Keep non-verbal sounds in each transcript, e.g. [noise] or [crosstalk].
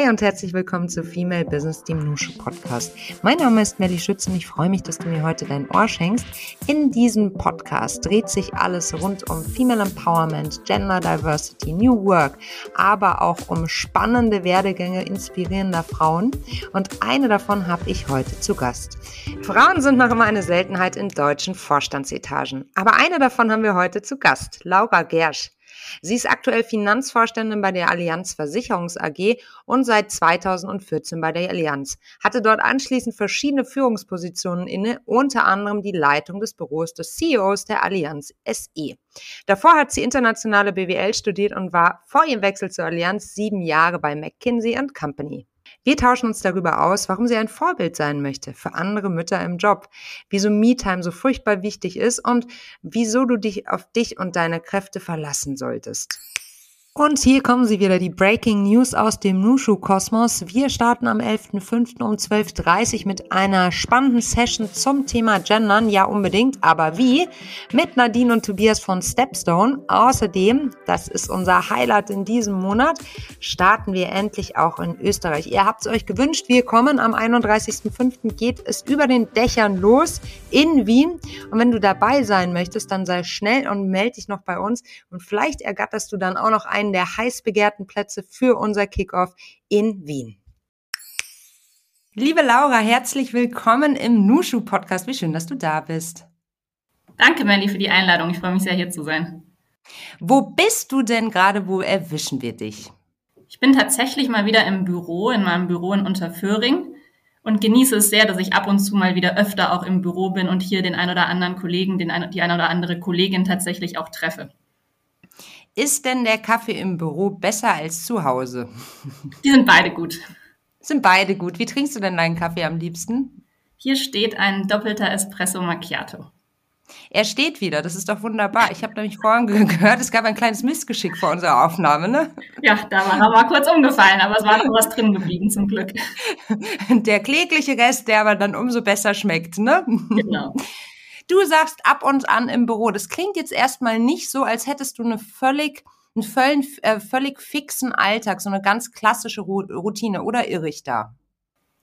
Hi und herzlich willkommen zu Female Business, dem Nusche Podcast. Mein Name ist Melly Schütz und ich freue mich, dass du mir heute dein Ohr schenkst. In diesem Podcast dreht sich alles rund um Female Empowerment, Gender Diversity, New Work, aber auch um spannende Werdegänge inspirierender Frauen. Und eine davon habe ich heute zu Gast. Frauen sind noch immer eine Seltenheit in deutschen Vorstandsetagen. Aber eine davon haben wir heute zu Gast, Laura Gersch. Sie ist aktuell Finanzvorständin bei der Allianz Versicherungs AG und seit 2014 bei der Allianz, hatte dort anschließend verschiedene Führungspositionen inne, unter anderem die Leitung des Büros des CEOs der Allianz SE. Davor hat sie internationale BWL studiert und war vor ihrem Wechsel zur Allianz sieben Jahre bei McKinsey Company. Wir tauschen uns darüber aus, warum sie ein Vorbild sein möchte für andere Mütter im Job, wieso Me-Time so furchtbar wichtig ist und wieso du dich auf dich und deine Kräfte verlassen solltest. Und hier kommen sie wieder, die Breaking News aus dem Nushu-Kosmos. Wir starten am 11.05. um 12.30 Uhr mit einer spannenden Session zum Thema Gendern. Ja, unbedingt, aber wie? Mit Nadine und Tobias von Stepstone. Außerdem, das ist unser Highlight in diesem Monat, starten wir endlich auch in Österreich. Ihr habt es euch gewünscht, wir kommen. Am 31.05. geht es über den Dächern los in Wien. Und wenn du dabei sein möchtest, dann sei schnell und melde dich noch bei uns. Und vielleicht ergatterst du dann auch noch ein einen der heiß begehrten Plätze für unser Kickoff in Wien. Liebe Laura, herzlich willkommen im Nushu Podcast. Wie schön, dass du da bist. Danke, Melly, für die Einladung. Ich freue mich sehr, hier zu sein. Wo bist du denn gerade? Wo erwischen wir dich? Ich bin tatsächlich mal wieder im Büro, in meinem Büro in Unterföhring und genieße es sehr, dass ich ab und zu mal wieder öfter auch im Büro bin und hier den ein oder anderen Kollegen, den ein, die eine oder andere Kollegin tatsächlich auch treffe. Ist denn der Kaffee im Büro besser als zu Hause? Die sind beide gut. Sind beide gut. Wie trinkst du denn deinen Kaffee am liebsten? Hier steht ein doppelter Espresso Macchiato. Er steht wieder, das ist doch wunderbar. Ich habe nämlich vorhin [laughs] gehört, es gab ein kleines Missgeschick vor unserer Aufnahme, ne? Ja, da war er mal kurz umgefallen, aber es war noch was drin geblieben, zum Glück. [laughs] Der klägliche Rest, der aber dann umso besser schmeckt, ne? Genau. Du sagst ab und an im Büro. Das klingt jetzt erstmal nicht so, als hättest du eine völlig, einen völlig, äh, völlig fixen Alltag, so eine ganz klassische Routine. Oder irre ich da?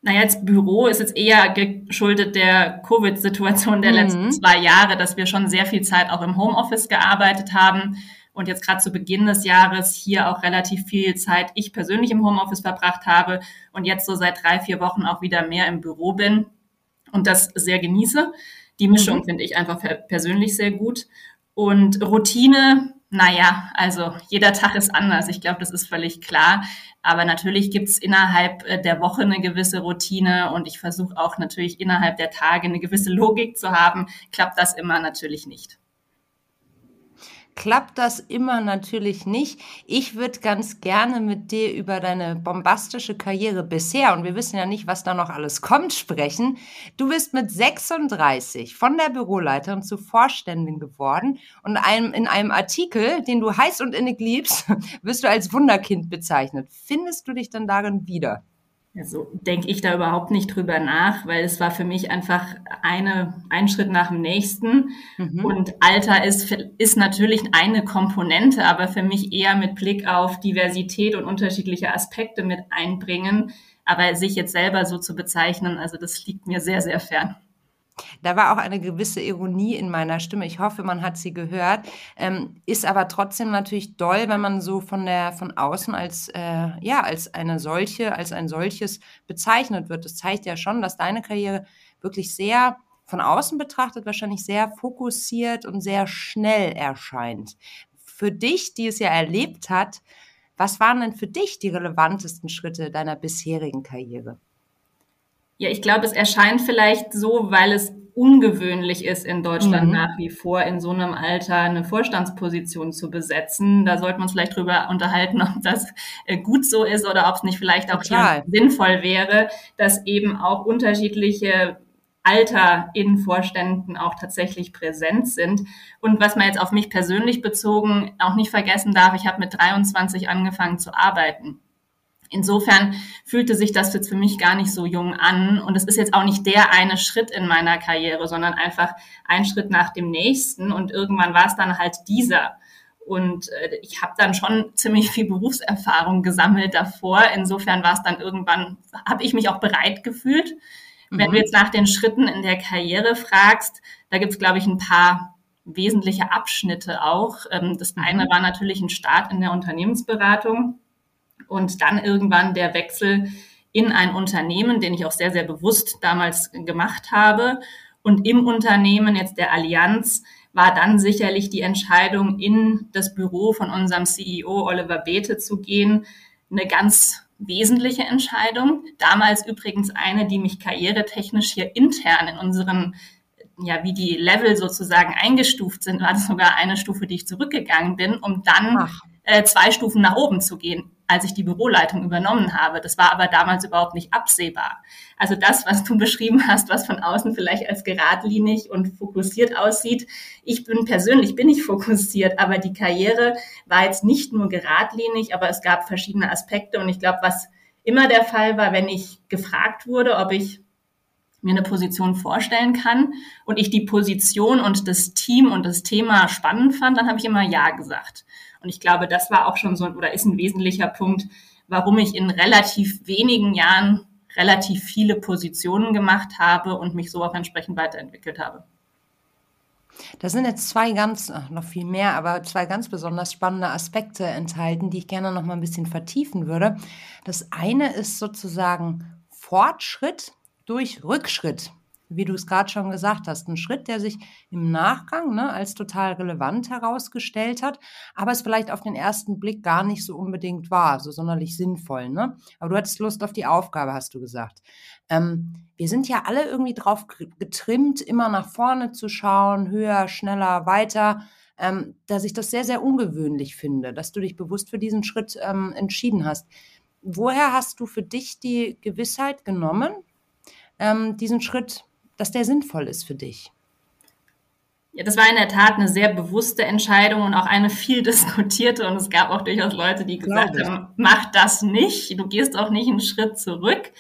Naja, das Büro ist jetzt eher geschuldet der Covid-Situation der mhm. letzten zwei Jahre, dass wir schon sehr viel Zeit auch im Homeoffice gearbeitet haben und jetzt gerade zu Beginn des Jahres hier auch relativ viel Zeit ich persönlich im Homeoffice verbracht habe und jetzt so seit drei, vier Wochen auch wieder mehr im Büro bin und das sehr genieße. Die Mischung mhm. finde ich einfach persönlich sehr gut. Und Routine, naja, also jeder Tag ist anders. Ich glaube, das ist völlig klar. Aber natürlich gibt's innerhalb äh, der Woche eine gewisse Routine und ich versuche auch natürlich innerhalb der Tage eine gewisse Logik zu haben. Klappt das immer natürlich nicht klappt das immer natürlich nicht. Ich würde ganz gerne mit dir über deine bombastische Karriere bisher, und wir wissen ja nicht, was da noch alles kommt, sprechen. Du bist mit 36 von der Büroleiterin zu Vorständin geworden und einem, in einem Artikel, den du heiß und innig liebst, [laughs] wirst du als Wunderkind bezeichnet. Findest du dich dann darin wieder? Also denke ich da überhaupt nicht drüber nach, weil es war für mich einfach eine, ein Schritt nach dem nächsten. Mhm. Und Alter ist, ist natürlich eine Komponente, aber für mich eher mit Blick auf Diversität und unterschiedliche Aspekte mit einbringen. Aber sich jetzt selber so zu bezeichnen, also das liegt mir sehr, sehr fern. Da war auch eine gewisse Ironie in meiner Stimme. Ich hoffe, man hat sie gehört. Ähm, ist aber trotzdem natürlich doll, wenn man so von der von außen als äh, ja als eine solche, als ein solches bezeichnet wird. Das zeigt ja schon, dass deine Karriere wirklich sehr von außen betrachtet wahrscheinlich sehr fokussiert und sehr schnell erscheint. Für dich, die es ja erlebt hat, was waren denn für dich die relevantesten Schritte deiner bisherigen Karriere? Ja, ich glaube, es erscheint vielleicht so, weil es ungewöhnlich ist, in Deutschland mhm. nach wie vor in so einem Alter eine Vorstandsposition zu besetzen. Da sollten wir uns vielleicht drüber unterhalten, [laughs] ob das äh, gut so ist oder ob es nicht vielleicht auch sinnvoll wäre, dass eben auch unterschiedliche Alter in Vorständen auch tatsächlich präsent sind. Und was man jetzt auf mich persönlich bezogen auch nicht vergessen darf, ich habe mit 23 angefangen zu arbeiten. Insofern fühlte sich das jetzt für mich gar nicht so jung an. Und es ist jetzt auch nicht der eine Schritt in meiner Karriere, sondern einfach ein Schritt nach dem nächsten. Und irgendwann war es dann halt dieser. Und äh, ich habe dann schon ziemlich viel Berufserfahrung gesammelt davor. Insofern war es dann irgendwann, habe ich mich auch bereit gefühlt. Mhm. Wenn du jetzt nach den Schritten in der Karriere fragst, da gibt es, glaube ich, ein paar wesentliche Abschnitte auch. Ähm, das eine mhm. war natürlich ein Start in der Unternehmensberatung und dann irgendwann der Wechsel in ein Unternehmen, den ich auch sehr, sehr bewusst damals gemacht habe. Und im Unternehmen jetzt der Allianz war dann sicherlich die Entscheidung, in das Büro von unserem CEO Oliver Bethe zu gehen, eine ganz wesentliche Entscheidung. Damals übrigens eine, die mich karrieretechnisch hier intern in unseren ja, wie die Level sozusagen eingestuft sind, war das sogar eine Stufe, die ich zurückgegangen bin, um dann äh, zwei Stufen nach oben zu gehen, als ich die Büroleitung übernommen habe. Das war aber damals überhaupt nicht absehbar. Also das, was du [laughs] beschrieben hast, was von außen vielleicht als geradlinig und fokussiert aussieht, ich bin persönlich bin ich fokussiert, aber die Karriere war jetzt nicht nur geradlinig, aber es gab verschiedene Aspekte und ich glaube, was immer der Fall war, wenn ich gefragt wurde, ob ich mir eine Position vorstellen kann und ich die Position und das Team und das Thema spannend fand, dann habe ich immer Ja gesagt. Und ich glaube, das war auch schon so oder ist ein wesentlicher Punkt, warum ich in relativ wenigen Jahren relativ viele Positionen gemacht habe und mich so auch entsprechend weiterentwickelt habe. Da sind jetzt zwei ganz, noch viel mehr, aber zwei ganz besonders spannende Aspekte enthalten, die ich gerne noch mal ein bisschen vertiefen würde. Das eine ist sozusagen Fortschritt durch Rückschritt, wie du es gerade schon gesagt hast. Ein Schritt, der sich im Nachgang ne, als total relevant herausgestellt hat, aber es vielleicht auf den ersten Blick gar nicht so unbedingt war, so sonderlich sinnvoll. Ne? Aber du hattest Lust auf die Aufgabe, hast du gesagt. Ähm, wir sind ja alle irgendwie drauf getrimmt, immer nach vorne zu schauen, höher, schneller, weiter. Ähm, dass ich das sehr, sehr ungewöhnlich finde, dass du dich bewusst für diesen Schritt ähm, entschieden hast. Woher hast du für dich die Gewissheit genommen, ähm, diesen Schritt, dass der sinnvoll ist für dich? Ja, das war in der Tat eine sehr bewusste Entscheidung und auch eine viel [laughs] diskutierte. Und es gab auch durchaus Leute, die gesagt haben, mach das nicht, du gehst auch nicht einen Schritt zurück.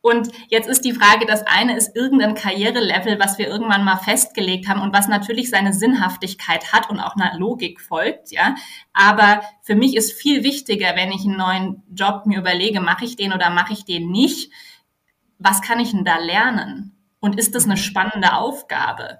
Und jetzt ist die Frage, das eine ist irgendein Karrierelevel, was wir irgendwann mal festgelegt haben und was natürlich seine Sinnhaftigkeit hat und auch einer Logik folgt, ja. Aber für mich ist viel wichtiger, wenn ich einen neuen Job mir überlege, mache ich den oder mache ich den nicht, was kann ich denn da lernen? Und ist das eine spannende Aufgabe?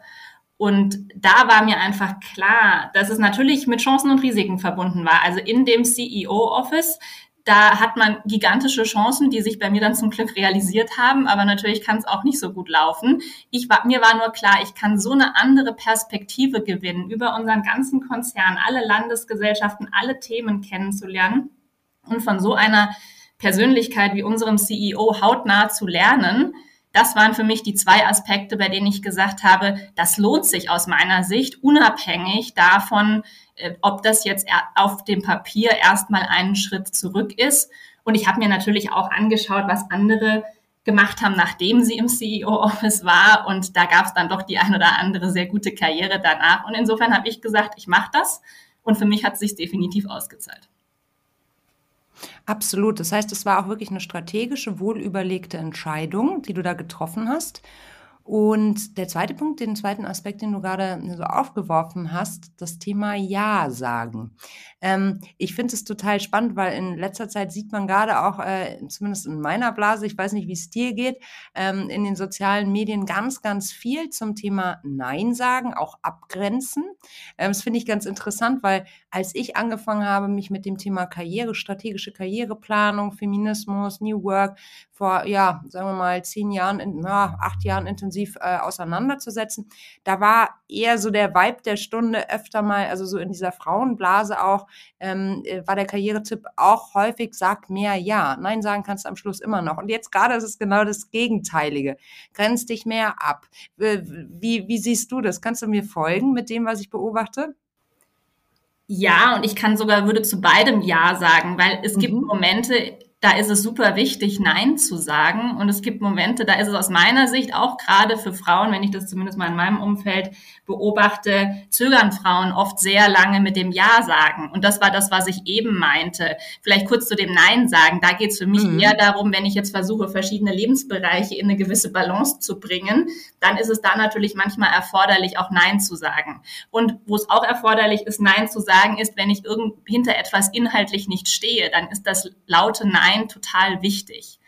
Und da war mir einfach klar, dass es natürlich mit Chancen und Risiken verbunden war. Also in dem CEO-Office, da hat man gigantische Chancen, die sich bei mir dann zum Glück realisiert haben, aber natürlich kann es auch nicht so gut laufen. Ich war, mir war nur klar, ich kann so eine andere Perspektive gewinnen, über unseren ganzen Konzern, alle Landesgesellschaften, alle Themen kennenzulernen und von so einer Persönlichkeit wie unserem CEO hautnah zu lernen, das waren für mich die zwei Aspekte, bei denen ich gesagt habe, das lohnt sich aus meiner Sicht, unabhängig davon, äh, ob das jetzt auf dem Papier erstmal einen Schritt zurück ist. Und ich habe mir natürlich auch angeschaut, was andere gemacht haben, nachdem sie im CEO-Office war. Und da gab es dann doch die ein oder andere sehr gute Karriere danach. Und insofern habe ich gesagt, ich mache das. Und für mich hat es sich definitiv ausgezahlt. Absolut. Das heißt, es war auch wirklich eine strategische, wohlüberlegte Entscheidung, die du da getroffen hast. Und der zweite Punkt, den zweiten Aspekt, den du gerade so aufgeworfen hast, das Thema Ja sagen. Ähm, ich finde es total spannend, weil in letzter Zeit sieht man gerade auch, äh, zumindest in meiner Blase, ich weiß nicht, wie es dir geht, ähm, in den sozialen Medien ganz, ganz viel zum Thema Nein sagen, auch abgrenzen. Ähm, das finde ich ganz interessant, weil als ich angefangen habe, mich mit dem Thema Karriere, strategische Karriereplanung, Feminismus, New Work vor, ja, sagen wir mal, zehn Jahren, in, na, acht Jahren intensiv äh, auseinanderzusetzen, da war eher so der Vibe der Stunde öfter mal, also so in dieser Frauenblase auch, ähm, äh, war der Karrieretipp auch häufig, sag mehr Ja. Nein sagen kannst du am Schluss immer noch. Und jetzt gerade ist es genau das Gegenteilige. Grenz dich mehr ab. Wie, wie siehst du das? Kannst du mir folgen mit dem, was ich beobachte? Ja, und ich kann sogar, würde zu beidem Ja sagen, weil es mhm. gibt Momente, da ist es super wichtig, Nein zu sagen. Und es gibt Momente, da ist es aus meiner Sicht auch gerade für Frauen, wenn ich das zumindest mal in meinem Umfeld beobachte, zögern Frauen oft sehr lange mit dem Ja sagen. Und das war das, was ich eben meinte. Vielleicht kurz zu dem Nein sagen. Da geht es für mich mhm. eher darum, wenn ich jetzt versuche, verschiedene Lebensbereiche in eine gewisse Balance zu bringen, dann ist es da natürlich manchmal erforderlich, auch Nein zu sagen. Und wo es auch erforderlich ist, Nein zu sagen, ist, wenn ich irgend hinter etwas inhaltlich nicht stehe, dann ist das laute Nein total wichtig.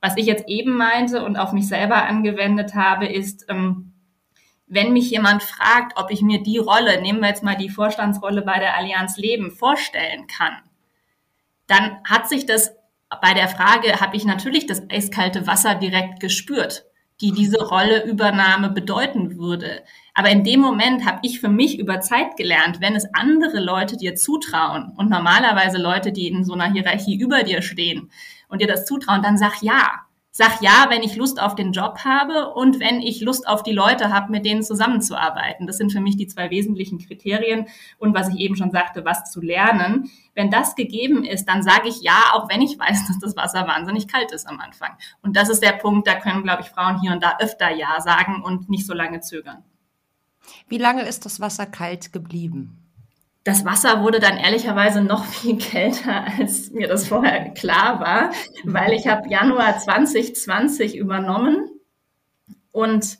Was ich jetzt eben meinte und auf mich selber angewendet habe, ist, ähm, wenn mich jemand fragt, ob ich mir die Rolle, nehmen wir jetzt mal die Vorstandsrolle bei der Allianz Leben, vorstellen kann, dann hat sich das bei der Frage, habe ich natürlich das eiskalte Wasser direkt gespürt, die diese Rolleübernahme bedeuten würde. Aber in dem Moment habe ich für mich über Zeit gelernt, wenn es andere Leute dir zutrauen und normalerweise Leute, die in so einer Hierarchie über dir stehen und dir das zutrauen, dann sag ja. Sag ja, wenn ich Lust auf den Job habe und wenn ich Lust auf die Leute habe, mit denen zusammenzuarbeiten. Das sind für mich die zwei wesentlichen Kriterien. Und was ich eben schon sagte, was zu lernen. Wenn das gegeben ist, dann sage ich ja, auch wenn ich weiß, [laughs] dass das Wasser wahnsinnig kalt ist am Anfang. Und das ist der Punkt, da können, glaube ich, Frauen hier und da öfter ja sagen und nicht so lange zögern. Wie lange ist das Wasser kalt geblieben? Das Wasser wurde dann ehrlicherweise noch viel [laughs] kälter, als mir das vorher klar war, weil ich habe Januar 2020 übernommen und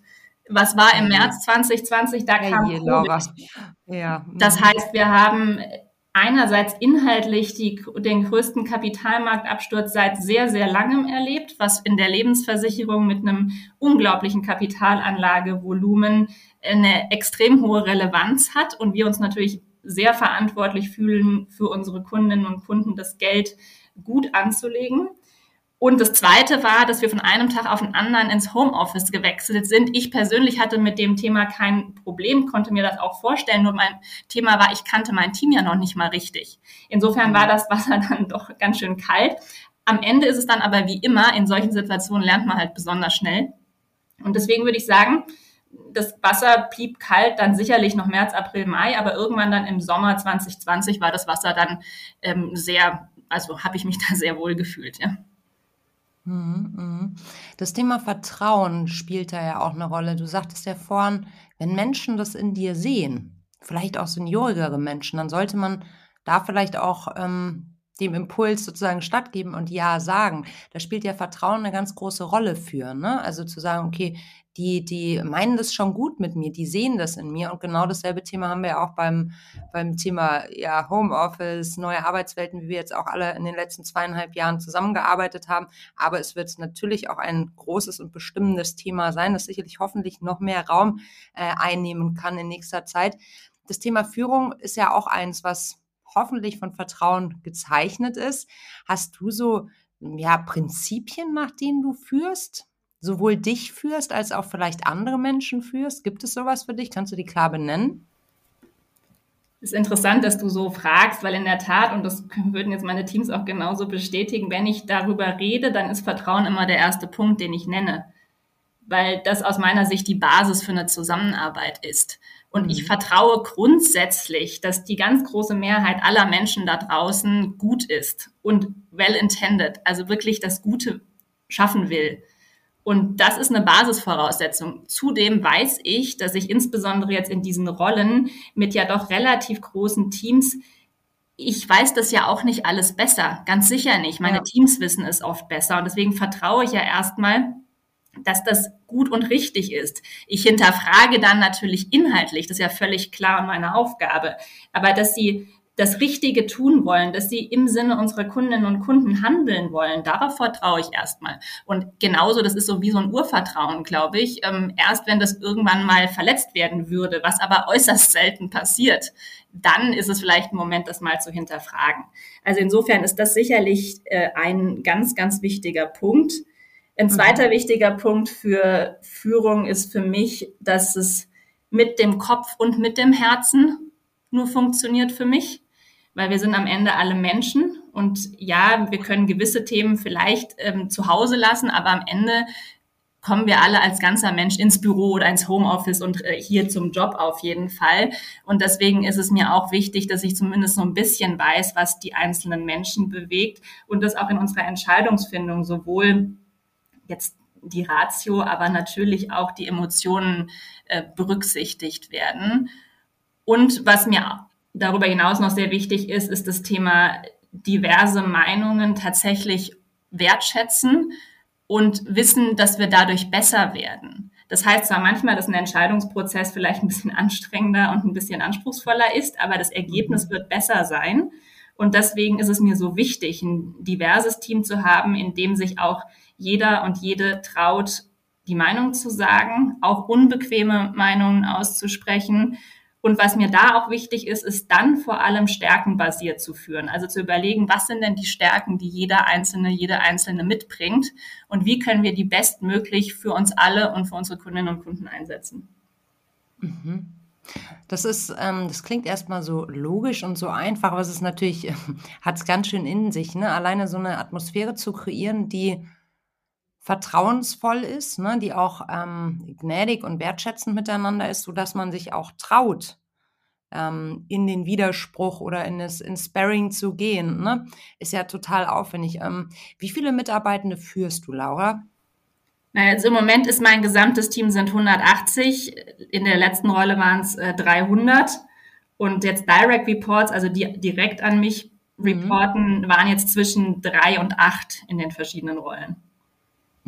was war im März 2020? Da kam hey, Covid. Ja. Das heißt, wir haben einerseits inhaltlich die, den größten Kapitalmarktabsturz seit sehr, sehr langem erlebt, was in der Lebensversicherung mit einem unglaublichen Kapitalanlagevolumen eine extrem hohe Relevanz hat und wir uns natürlich sehr verantwortlich fühlen, für unsere Kundinnen und Kunden das Geld gut anzulegen. Und das Zweite war, dass wir von einem Tag auf den anderen ins Homeoffice gewechselt sind. Ich persönlich hatte mit dem Thema kein Problem, konnte mir das auch vorstellen. Nur mein Thema war, ich kannte mein Team ja noch nicht mal richtig. Insofern war das Wasser [laughs] dann doch ganz schön kalt. Am Ende ist es dann aber wie immer, in solchen Situationen lernt man halt besonders schnell. Und deswegen würde ich sagen, das Wasser blieb kalt, dann sicherlich noch März, April, Mai, aber irgendwann dann im Sommer 2020 war das Wasser dann ähm, sehr, also habe ich mich [laughs] da sehr wohl gefühlt, ja. Mhm, mhm. Das Thema Vertrauen spielt da ja auch eine Rolle. Du sagtest ja vorhin, wenn Menschen das in dir sehen, vielleicht auch seniorigere Menschen, dann sollte man da vielleicht auch ähm, dem Impuls sozusagen stattgeben und Ja sagen. Da spielt ja Vertrauen eine ganz große Rolle für. Ne? Also zu sagen, okay, die, die meinen das schon gut mit mir, die sehen das in mir. Und genau dasselbe Thema haben wir ja auch beim, beim Thema ja, Homeoffice, neue Arbeitswelten, wie wir jetzt auch alle in den letzten zweieinhalb Jahren zusammengearbeitet haben. Aber es wird natürlich auch ein großes und bestimmendes Thema sein, das sicherlich hoffentlich noch mehr Raum äh, einnehmen kann in nächster Zeit. Das Thema Führung ist ja auch eins, was hoffentlich von Vertrauen gezeichnet ist. Hast du so ja, Prinzipien, nach denen du führst? Sowohl dich führst als auch vielleicht andere Menschen führst? Gibt es sowas für dich? Kannst du die klar benennen? Es ist interessant, dass du so fragst, weil in der Tat, und das würden jetzt meine Teams auch genauso bestätigen, wenn ich darüber rede, dann ist Vertrauen immer der erste Punkt, den ich nenne, weil das aus meiner Sicht die Basis für eine Zusammenarbeit ist. Und ich mhm. vertraue grundsätzlich, dass die ganz große Mehrheit aller Menschen da draußen gut ist und well intended, also wirklich das Gute schaffen will. Und das ist eine Basisvoraussetzung. Zudem weiß ich, dass ich insbesondere jetzt in diesen Rollen mit ja doch relativ großen Teams ich weiß das ja auch nicht alles besser, ganz sicher nicht. Meine ja. Teams wissen es oft besser und deswegen vertraue ich ja erstmal, dass das gut und richtig ist. Ich hinterfrage dann natürlich inhaltlich, das ist ja völlig klar meine Aufgabe, aber dass sie das Richtige tun wollen, dass sie im Sinne unserer Kundinnen und Kunden handeln wollen. Darauf vertraue ich erstmal. Und genauso, das ist so wie so ein Urvertrauen, glaube ich. Ähm, erst wenn das irgendwann mal verletzt werden würde, was aber äußerst selten passiert, dann ist es vielleicht ein Moment, das mal zu hinterfragen. Also insofern ist das sicherlich äh, ein ganz, ganz wichtiger Punkt. Ein mhm. zweiter mhm. wichtiger Punkt für Führung ist für mich, dass es mit dem Kopf und mit dem Herzen nur funktioniert für mich weil wir sind am Ende alle Menschen und ja, wir können gewisse Themen vielleicht ähm, zu Hause lassen, aber am Ende kommen wir alle als ganzer Mensch ins Büro oder ins Homeoffice und äh, hier zum Job auf jeden Fall. Und deswegen ist es mir auch wichtig, dass ich zumindest so ein bisschen weiß, was die einzelnen Menschen bewegt und das auch in unserer Entscheidungsfindung sowohl jetzt die Ratio, aber natürlich auch die Emotionen äh, berücksichtigt werden. Und was mir darüber hinaus noch sehr wichtig ist, ist das Thema diverse Meinungen tatsächlich wertschätzen und wissen, dass wir dadurch besser werden. Das heißt zwar manchmal, dass ein Entscheidungsprozess vielleicht ein bisschen anstrengender und ein bisschen anspruchsvoller ist, aber das Ergebnis mhm. wird besser sein. Und deswegen ist es mir so wichtig, ein diverses Team zu haben, in dem sich auch jeder und jede traut, die Meinung zu sagen, auch unbequeme Meinungen auszusprechen und was mir da auch wichtig ist, ist dann vor allem stärkenbasiert zu führen. Also zu überlegen, was sind denn die Stärken, die jeder Einzelne, jede Einzelne mitbringt und wie können wir die bestmöglich für uns alle und für unsere Kundinnen und Kunden einsetzen. Mhm. Das ist, ähm, das klingt erstmal so logisch und so einfach, aber es ist natürlich, [laughs] hat es ganz schön in sich, ne? Alleine so eine Atmosphäre zu kreieren, die vertrauensvoll ist, ne, die auch ähm, gnädig und wertschätzend miteinander ist, sodass man sich auch traut, ähm, in den Widerspruch oder in das in Sparring zu gehen, ne, ist ja total aufwendig. Ähm, wie viele Mitarbeitende führst du, Laura? Also im Moment ist mein gesamtes Team sind 180. In der letzten Rolle waren es äh, 300. Und jetzt Direct Reports, also die direkt an mich mhm. reporten, mhm. waren jetzt zwischen drei und acht in den verschiedenen Rollen.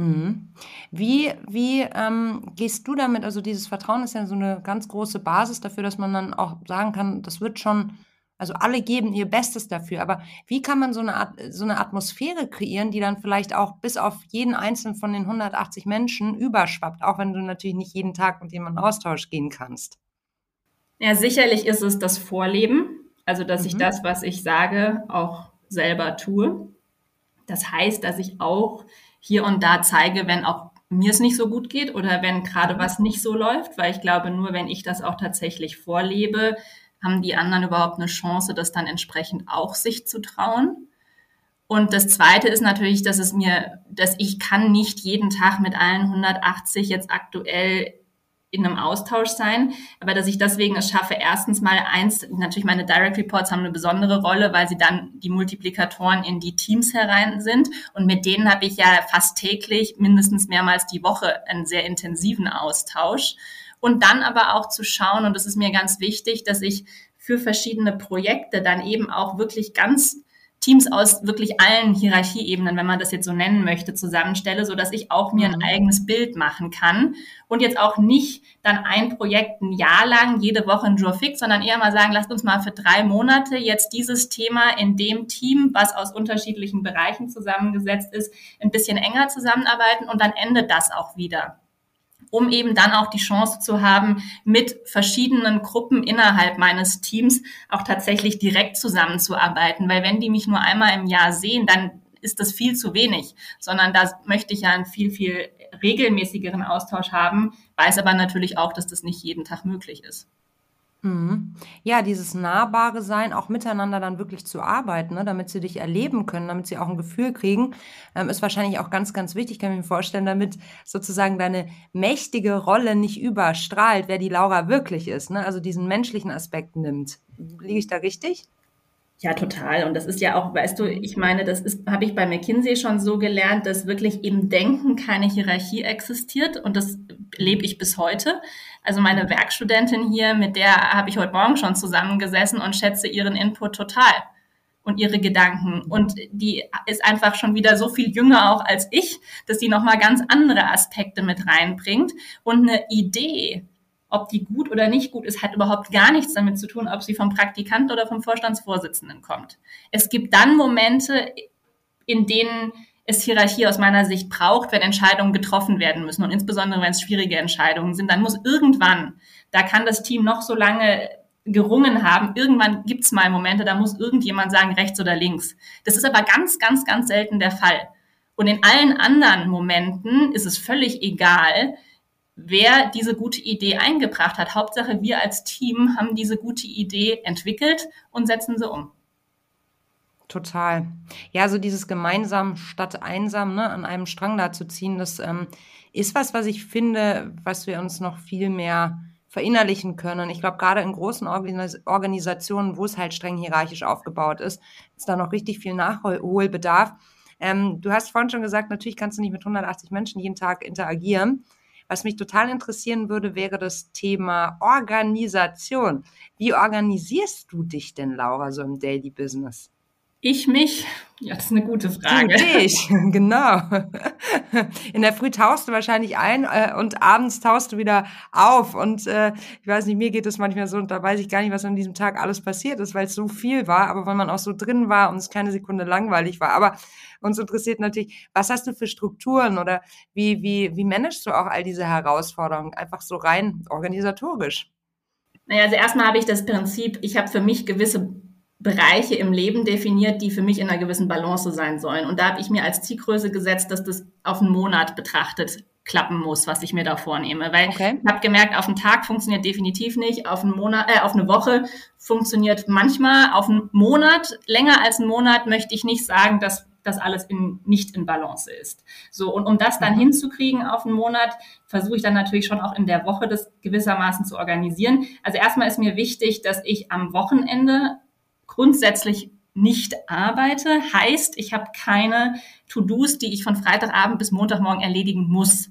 Mhm. Wie, wie ähm, gehst du damit? Also dieses Vertrauen ist ja so eine ganz große Basis dafür, dass man dann auch sagen kann, das wird schon, also alle geben ihr Bestes dafür. Aber wie kann man so eine Art, so eine Atmosphäre kreieren, die dann vielleicht auch bis auf jeden einzelnen von den 180 Menschen überschwappt, auch wenn du natürlich nicht jeden Tag mit jemandem Austausch gehen kannst? Ja, sicherlich ist es das Vorleben, also dass mhm. ich das, was ich sage, auch selber tue. Das heißt, dass ich auch hier und da zeige, wenn auch mir es nicht so gut geht oder wenn gerade was nicht so läuft, weil ich glaube, nur wenn ich das auch tatsächlich vorlebe, haben die anderen überhaupt eine Chance, das dann entsprechend auch sich zu trauen. Und das Zweite ist natürlich, dass es mir, dass ich kann nicht jeden Tag mit allen 180 jetzt aktuell in einem Austausch sein, aber dass ich deswegen es schaffe, erstens mal eins, natürlich meine Direct Reports haben eine besondere Rolle, weil sie dann die Multiplikatoren in die Teams herein sind. Und mit denen habe ich ja fast täglich, mindestens mehrmals die Woche einen sehr intensiven Austausch. Und dann aber auch zu schauen, und das ist mir ganz wichtig, dass ich für verschiedene Projekte dann eben auch wirklich ganz Teams aus wirklich allen Hierarchieebenen, wenn man das jetzt so nennen möchte, zusammenstelle, so dass ich auch mir ein mhm. eigenes Bild machen kann und jetzt auch nicht dann ein Projekt ein Jahr lang jede Woche ein Jour fix, sondern eher mal sagen, lasst uns mal für drei Monate jetzt dieses Thema in dem Team, was aus unterschiedlichen Bereichen zusammengesetzt ist, ein bisschen enger zusammenarbeiten und dann endet das auch wieder um eben dann auch die Chance zu haben, mit verschiedenen Gruppen innerhalb meines Teams auch tatsächlich direkt zusammenzuarbeiten. Weil wenn die mich nur einmal im Jahr sehen, dann ist das viel zu wenig, sondern da möchte ich ja einen viel, viel regelmäßigeren Austausch haben, weiß aber natürlich auch, dass das nicht jeden Tag möglich ist. Mhm. Ja, dieses nahbare Sein, auch miteinander dann wirklich zu arbeiten, ne, damit sie dich erleben können, damit sie auch ein Gefühl kriegen, ähm, ist wahrscheinlich auch ganz, ganz wichtig, kann ich mir vorstellen, damit sozusagen deine mächtige Rolle nicht überstrahlt, wer die Laura wirklich ist, ne? also diesen menschlichen Aspekt nimmt. Liege ich da richtig? Ja, total. Und das ist ja auch, weißt du, ich meine, das ist, habe ich bei McKinsey schon so gelernt, dass wirklich im Denken keine Hierarchie existiert und das lebe ich bis heute. Also meine Werkstudentin hier, mit der habe ich heute Morgen schon zusammengesessen und schätze ihren Input total und ihre Gedanken. Und die ist einfach schon wieder so viel jünger auch als ich, dass sie nochmal ganz andere Aspekte mit reinbringt und eine Idee ob die gut oder nicht gut ist, hat überhaupt gar nichts damit zu tun, ob sie vom Praktikanten oder vom Vorstandsvorsitzenden kommt. Es gibt dann Momente, in denen es Hierarchie aus meiner Sicht braucht, wenn Entscheidungen getroffen werden müssen und insbesondere wenn es schwierige Entscheidungen sind, dann muss irgendwann, da kann das Team noch so lange gerungen haben, irgendwann gibt es mal Momente, da muss irgendjemand sagen, rechts oder links. Das ist aber ganz, ganz, ganz selten der Fall. Und in allen anderen Momenten ist es völlig egal, wer diese gute Idee eingebracht hat. Hauptsache, wir als Team haben diese gute Idee entwickelt und setzen sie um. Total. Ja, so dieses gemeinsam statt einsam, ne, an einem Strang da zu ziehen, das ähm, ist was, was ich finde, was wir uns noch viel mehr verinnerlichen können. Ich glaube, gerade in großen Organis Organisationen, wo es halt streng hierarchisch aufgebaut ist, ist da noch richtig viel Nachholbedarf. Ähm, du hast vorhin schon gesagt, natürlich kannst du nicht mit 180 Menschen jeden Tag interagieren. Was mich total interessieren würde, wäre das Thema Organisation. Wie organisierst du dich denn, Laura, so im Daily Business? Ich mich? Ja, das ist eine gute Frage. Du dich, [laughs] genau. In der Früh tauchst du wahrscheinlich ein äh, und abends tauchst du wieder auf. Und äh, ich weiß nicht, mir geht es manchmal so und da weiß ich gar nicht, was an diesem Tag alles passiert ist, weil es so viel war, aber weil man auch so drin war und es keine Sekunde langweilig war. Aber uns interessiert natürlich, was hast du für Strukturen oder wie, wie, wie managst du auch all diese Herausforderungen? Einfach so rein organisatorisch. Naja, also erstmal habe ich das Prinzip, ich habe für mich gewisse Bereiche im Leben definiert, die für mich in einer gewissen Balance sein sollen. Und da habe ich mir als Zielgröße gesetzt, dass das auf einen Monat betrachtet klappen muss, was ich mir da vornehme. Weil okay. ich habe gemerkt, auf einen Tag funktioniert definitiv nicht, auf einen Monat, äh, auf eine Woche funktioniert manchmal, auf einen Monat, länger als einen Monat möchte ich nicht sagen, dass das alles in, nicht in Balance ist. So, und um das dann mhm. hinzukriegen auf einen Monat, versuche ich dann natürlich schon auch in der Woche das gewissermaßen zu organisieren. Also erstmal ist mir wichtig, dass ich am Wochenende grundsätzlich nicht arbeite, heißt, ich habe keine To-Dos, die ich von Freitagabend bis Montagmorgen erledigen muss.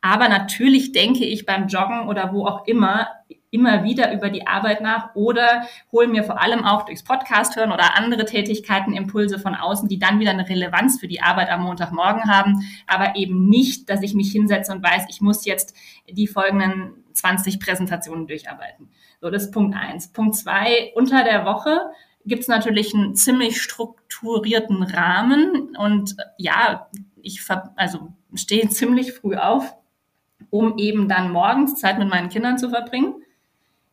Aber natürlich denke ich beim Joggen oder wo auch immer immer wieder über die Arbeit nach oder hole mir vor allem auch durchs Podcast hören oder andere Tätigkeiten Impulse von außen, die dann wieder eine Relevanz für die Arbeit am Montagmorgen haben, aber eben nicht, dass ich mich hinsetze und weiß, ich muss jetzt die folgenden 20 Präsentationen durcharbeiten. So, das ist Punkt eins. Punkt zwei, unter der Woche gibt es natürlich einen ziemlich strukturierten Rahmen und ja, ich also stehe [laughs] ziemlich früh auf, um eben dann morgens Zeit mit meinen Kindern zu verbringen,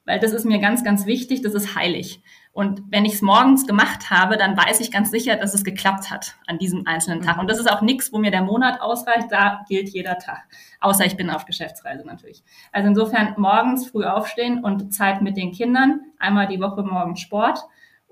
weil das ist mir ganz, ganz wichtig, das ist heilig. Und wenn ich es morgens gemacht habe, dann weiß ich ganz sicher, dass es geklappt hat an diesem einzelnen Tag. Und das ist auch nichts, wo mir der Monat ausreicht, da gilt jeder Tag. Außer ich bin auf Geschäftsreise natürlich. Also insofern morgens früh aufstehen und Zeit mit den Kindern, einmal die Woche morgens Sport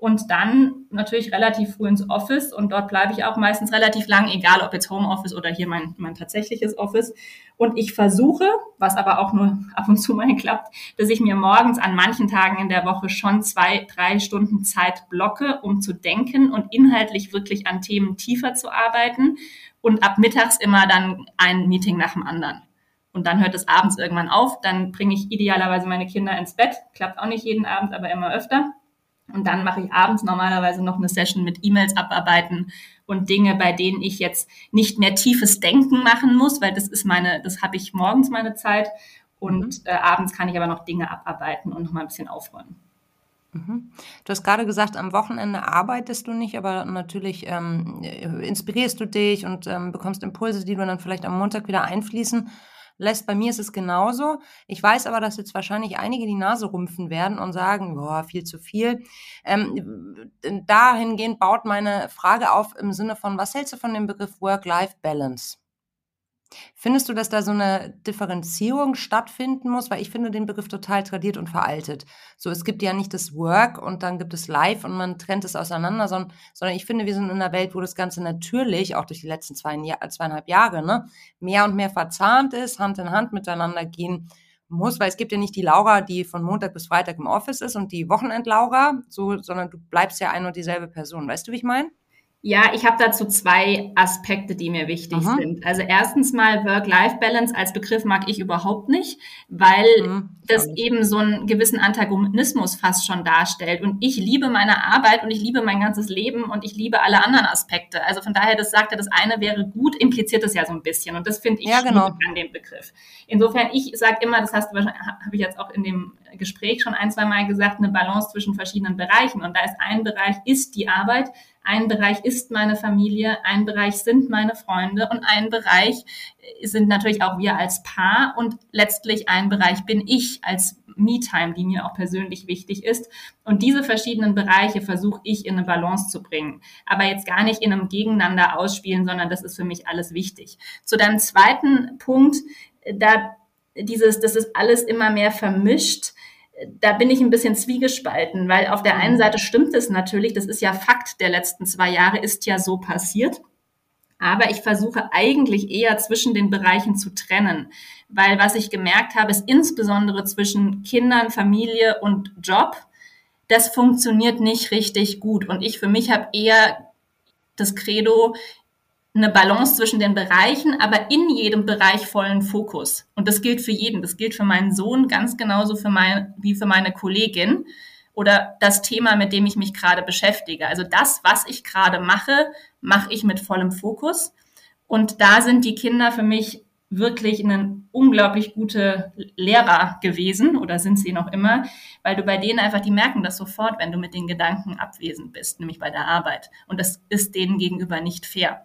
und dann natürlich relativ früh ins Office und dort bleibe ich auch meistens relativ lang, egal ob jetzt Homeoffice oder hier mein, mein tatsächliches Office. Und ich versuche, was aber auch nur [laughs] ab und zu mal klappt, dass ich mir morgens an manchen Tagen in der Woche schon zwei, drei Stunden Zeit blocke, um zu denken und inhaltlich wirklich an Themen tiefer zu arbeiten und ab mittags immer dann ein Meeting nach dem anderen. Und dann hört es abends irgendwann auf, dann bringe ich idealerweise meine Kinder ins Bett, klappt auch nicht jeden Abend, aber immer öfter und dann mache ich abends normalerweise noch eine Session mit E-Mails abarbeiten und Dinge, bei denen ich jetzt nicht mehr tiefes Denken machen muss, weil das ist meine, das habe ich morgens meine Zeit und mhm. äh, abends kann ich aber noch Dinge abarbeiten und noch mal ein bisschen aufräumen. Mhm. Du hast gerade gesagt, am Wochenende arbeitest du nicht, aber natürlich ähm, inspirierst du dich und ähm, bekommst Impulse, die du dann vielleicht am Montag wieder einfließen lässt. Bei mir ist es genauso. Ich weiß aber, dass jetzt wahrscheinlich einige die Nase rumpfen werden und sagen, boah, viel zu viel. Ähm, dahingehend baut meine Frage auf im Sinne von, was hältst du von dem Begriff Work-Life-Balance? Findest du, dass da so eine Differenzierung stattfinden muss? Weil ich finde den Begriff total tradiert und veraltet. So, es gibt ja nicht das Work und dann gibt es Life und man trennt es auseinander, sondern, sondern ich finde, wir sind in einer Welt, wo das Ganze natürlich, auch durch die letzten zwei, zweieinhalb Jahre, ne, mehr und mehr verzahnt ist, Hand in Hand miteinander gehen muss, weil es gibt ja nicht die Laura, die von Montag bis Freitag im Office ist und die Wochenend-Laura, so, sondern du bleibst ja ein und dieselbe Person. Weißt du, wie ich meine? Ja, ich habe dazu zwei Aspekte, die mir wichtig Aha. sind. Also erstens mal Work-Life-Balance als Begriff mag ich überhaupt nicht, weil mhm, das eben so einen gewissen Antagonismus fast schon darstellt. Und ich liebe meine Arbeit und ich liebe mein ganzes Leben und ich liebe alle anderen Aspekte. Also von daher, das sagt er, das eine wäre gut, impliziert das ja so ein bisschen. Und das finde ich ja, genau. an dem Begriff. Insofern, ich sage immer, das hast du wahrscheinlich, habe ich jetzt auch in dem Gespräch schon ein, zwei Mal gesagt, eine Balance zwischen verschiedenen Bereichen. Und da ist ein Bereich, ist die Arbeit, ein Bereich ist meine Familie, ein Bereich sind meine Freunde und ein Bereich sind natürlich auch wir als Paar und letztlich ein Bereich bin ich als Me-Time, die mir auch persönlich wichtig ist. Und diese verschiedenen Bereiche versuche ich in eine Balance zu bringen. Aber jetzt gar nicht in einem Gegeneinander ausspielen, sondern das ist für mich alles wichtig. Zu deinem zweiten Punkt, da dieses, das ist alles immer mehr vermischt da bin ich ein bisschen zwiegespalten, weil auf der einen mhm. Seite stimmt es natürlich, das ist ja Fakt der letzten zwei Jahre, ist ja so passiert. Aber ich versuche eigentlich eher zwischen den Bereichen zu trennen, weil was ich gemerkt habe, ist insbesondere zwischen Kindern, Familie und Job, das funktioniert nicht richtig gut. Und ich für mich habe eher das Credo, eine Balance zwischen den Bereichen, aber in jedem Bereich vollen Fokus. Und das gilt für jeden. Das gilt für meinen Sohn ganz genauso für mein, wie für meine Kollegin oder das Thema, mit dem ich mich gerade beschäftige. Also das, was ich gerade mache, mache ich mit vollem Fokus. Und da sind die Kinder für mich wirklich ein unglaublich gute Lehrer gewesen oder sind sie noch immer, weil du bei denen einfach, die merken das sofort, wenn du mit den Gedanken abwesend bist, nämlich bei der Arbeit. Und das ist denen gegenüber nicht fair.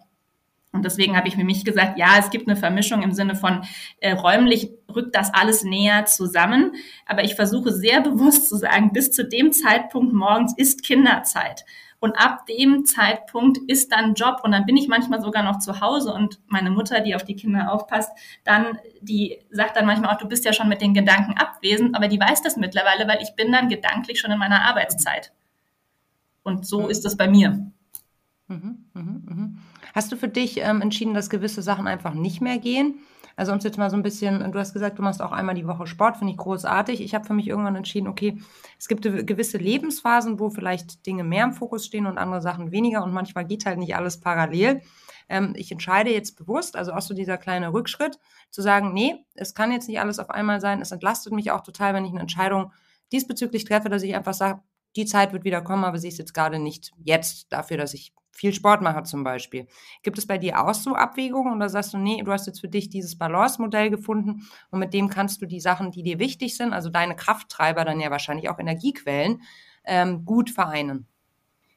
Und deswegen habe ich für mich gesagt, ja, es gibt eine Vermischung im Sinne von äh, räumlich rückt das alles näher zusammen. Aber ich versuche sehr [laughs] bewusst zu sagen, bis zu dem Zeitpunkt morgens ist Kinderzeit. Und ab dem Zeitpunkt ist dann Job und dann bin ich manchmal sogar noch zu Hause und meine Mutter, die auf die Kinder aufpasst, dann, die sagt dann manchmal auch, du bist ja schon mit den Gedanken abwesend, aber die weiß das mittlerweile, weil ich bin dann gedanklich schon in meiner Arbeitszeit. Und so ist es bei mir. Mhm, mh, mh. Hast du für dich ähm, entschieden, dass gewisse Sachen einfach nicht mehr gehen? Also uns jetzt mal so ein bisschen, du hast gesagt, du machst auch einmal die Woche Sport, finde ich großartig. Ich habe für mich irgendwann entschieden, okay, es gibt gewisse Lebensphasen, wo vielleicht Dinge mehr im Fokus stehen und andere Sachen weniger und manchmal geht halt nicht alles parallel. Ähm, ich entscheide jetzt bewusst, also auch so dieser kleine Rückschritt, zu sagen, nee, es kann jetzt nicht alles auf einmal sein. Es entlastet mich auch total, wenn ich eine Entscheidung diesbezüglich treffe, dass ich einfach sage, die Zeit wird wieder kommen, aber sie ist jetzt gerade nicht jetzt dafür, dass ich viel Sport mache zum Beispiel. Gibt es bei dir auch so Abwägungen oder sagst du, nee, du hast jetzt für dich dieses Balance-Modell gefunden und mit dem kannst du die Sachen, die dir wichtig sind, also deine Krafttreiber, dann ja wahrscheinlich auch Energiequellen, ähm, gut vereinen?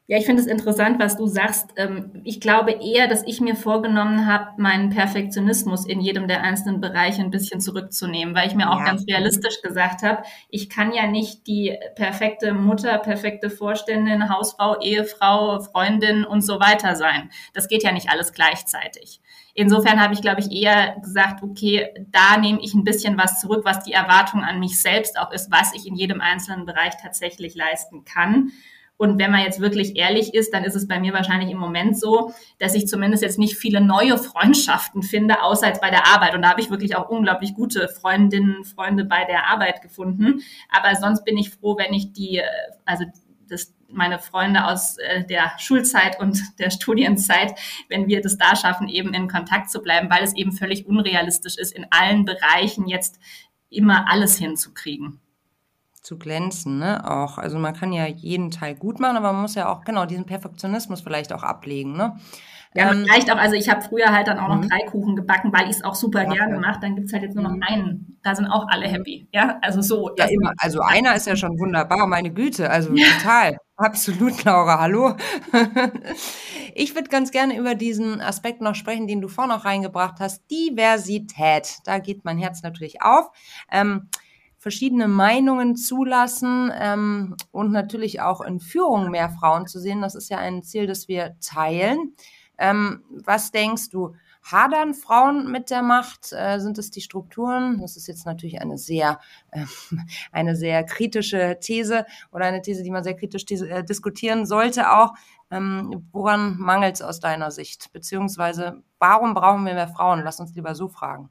Ja, ich finde es interessant, was du sagst. Ähm, ich glaube eher, dass ich mir vorgenommen habe, meinen Perfektionismus in jedem der einzelnen Bereiche ein bisschen zurückzunehmen, weil ich mir auch ja. ganz realistisch gesagt habe, ich kann ja nicht die perfekte Mutter, perfekte Vorständin, Hausfrau, Ehefrau, Freundin und so weiter sein. Das geht ja nicht alles gleichzeitig. Insofern habe ich, glaube ich, eher gesagt, okay, da nehme ich ein bisschen was zurück, was die Erwartung an mich selbst auch ist, was ich in jedem einzelnen Bereich tatsächlich leisten kann. Und wenn man jetzt wirklich ehrlich ist, dann ist es bei mir wahrscheinlich im Moment so, dass ich zumindest jetzt nicht viele neue Freundschaften finde, außer jetzt bei der Arbeit. Und da habe ich wirklich auch unglaublich gute Freundinnen, Freunde bei der Arbeit gefunden. Aber sonst bin ich froh, wenn ich die, äh, also das, meine Freunde aus äh, der Schulzeit und [laughs] der Studienzeit, wenn wir das da schaffen, eben in Kontakt zu bleiben, weil es eben völlig unrealistisch ist, in allen Bereichen jetzt immer alles hinzukriegen zu glänzen, ne? Auch. Also man kann ja jeden Teil gut machen, aber man muss ja auch, genau, diesen Perfektionismus vielleicht auch ablegen, ne? Ja, ähm, vielleicht auch, also ich habe früher halt dann auch noch mhm. drei Kuchen gebacken, weil ich es auch super ja, gerne mache. Dann gibt's halt jetzt nur noch mhm. einen. Da sind auch alle happy. Ja, also so. Ja, immer. Also einer ist ja schon wunderbar, meine Güte. Also ja. total. Absolut, Laura, hallo. [laughs] Ich würde ganz gerne über diesen Aspekt noch sprechen, den du vorhin noch reingebracht hast. Diversität. Da geht mein Herz natürlich auf. Ähm, verschiedene Meinungen zulassen ähm, und natürlich auch in Führung mehr Frauen zu sehen. Das ist ja ein Ziel, das wir teilen. Ähm, was denkst du? Hadern Frauen mit der Macht? Äh, sind es die Strukturen? Das ist jetzt natürlich eine sehr, äh, eine sehr kritische These oder eine These, die man sehr kritisch äh, diskutieren sollte auch. Ähm, woran mangelt es aus deiner Sicht? Beziehungsweise, warum brauchen wir mehr Frauen? Lass uns lieber so fragen.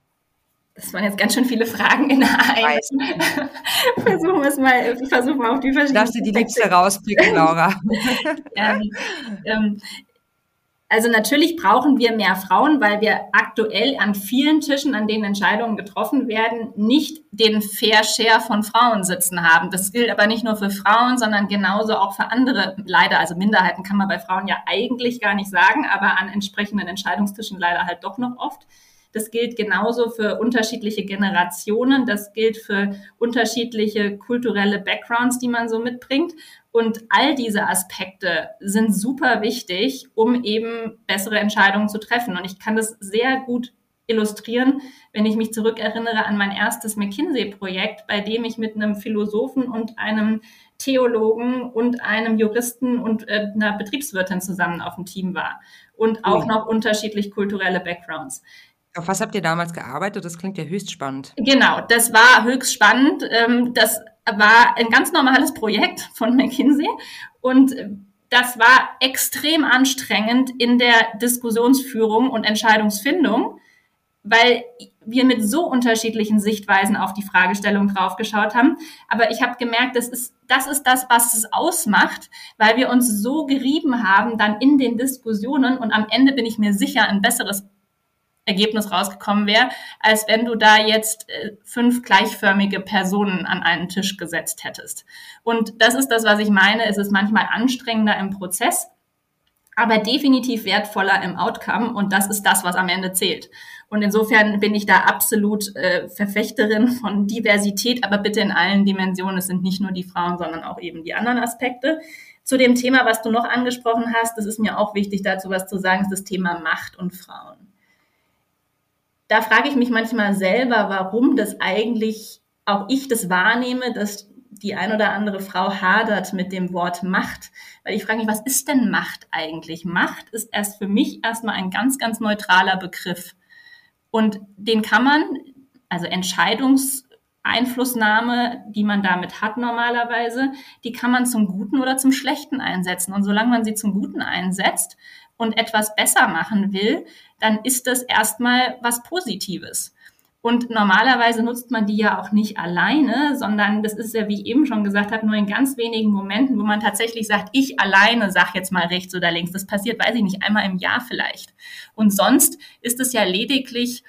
Das waren jetzt ganz schön viele Fragen in einem. [laughs] versuchen wir es mal, ich versuche mal auf die verschiedenen. Darfst du die Liebste rauspicken, Laura? [laughs] ähm, ähm, also natürlich brauchen wir mehr Frauen, weil wir aktuell an vielen Tischen, an denen Entscheidungen getroffen werden, nicht den Fair Share von Frauen sitzen haben. Das gilt aber nicht nur für Frauen, sondern genauso auch für andere, leider, also Minderheiten kann man bei Frauen ja eigentlich gar nicht sagen, aber an entsprechenden Entscheidungstischen leider halt doch noch oft. Das gilt genauso für unterschiedliche Generationen. Das gilt für unterschiedliche kulturelle Backgrounds, die man so mitbringt. Und all diese Aspekte sind super wichtig, um eben bessere Entscheidungen zu treffen. Und ich kann das sehr gut illustrieren, wenn ich mich zurückerinnere an mein erstes McKinsey-Projekt, bei dem ich mit einem Philosophen und einem Theologen und einem Juristen und äh, einer Betriebswirtin zusammen auf dem Team war und auch noch unterschiedlich kulturelle Backgrounds. Auf was habt ihr damals gearbeitet? Das klingt ja höchst spannend. Genau, das war höchst spannend. Ähm, das war ein ganz normales Projekt von McKinsey und das war extrem anstrengend in der Diskussionsführung und Entscheidungsfindung, weil wir mit so unterschiedlichen Sichtweisen auf die Fragestellung draufgeschaut haben. Aber ich habe gemerkt, das ist, das ist das, was es ausmacht, weil wir uns so gerieben haben dann in den Diskussionen und am Ende bin ich mir sicher, ein besseres Ergebnis rausgekommen wäre, als wenn du da jetzt äh, fünf gleichförmige Personen an einen Tisch gesetzt hättest. Und das ist das, was ich meine. Es ist manchmal anstrengender im Prozess, aber definitiv wertvoller im Outcome. Und das ist das, was am Ende zählt. Und insofern bin ich da absolut äh, Verfechterin von Diversität, aber bitte in allen Dimensionen. Es sind nicht nur die Frauen, sondern auch eben die anderen Aspekte. Zu dem Thema, was du noch angesprochen hast, das ist mir auch wichtig, dazu was zu sagen, ist das Thema Macht und Frauen da frage ich mich manchmal selber, warum das eigentlich auch ich das wahrnehme, dass die ein oder andere Frau hadert mit dem Wort Macht. Weil ich frage mich, was ist denn Macht eigentlich? Macht ist erst für mich erstmal ein ganz, ganz neutraler Begriff. Und den kann man, also Entscheidungseinflussnahme, die man damit hat normalerweise, die kann man zum Guten oder zum Schlechten einsetzen. Und solange man sie zum Guten einsetzt, und etwas besser machen will, dann ist das erstmal was Positives. Und normalerweise nutzt man die ja auch nicht alleine, sondern das ist ja, wie ich eben schon gesagt habe, nur in ganz wenigen Momenten, wo man tatsächlich sagt, ich alleine sag jetzt mal rechts oder links. Das passiert, weiß ich nicht, einmal im Jahr vielleicht. Und sonst ist es ja lediglich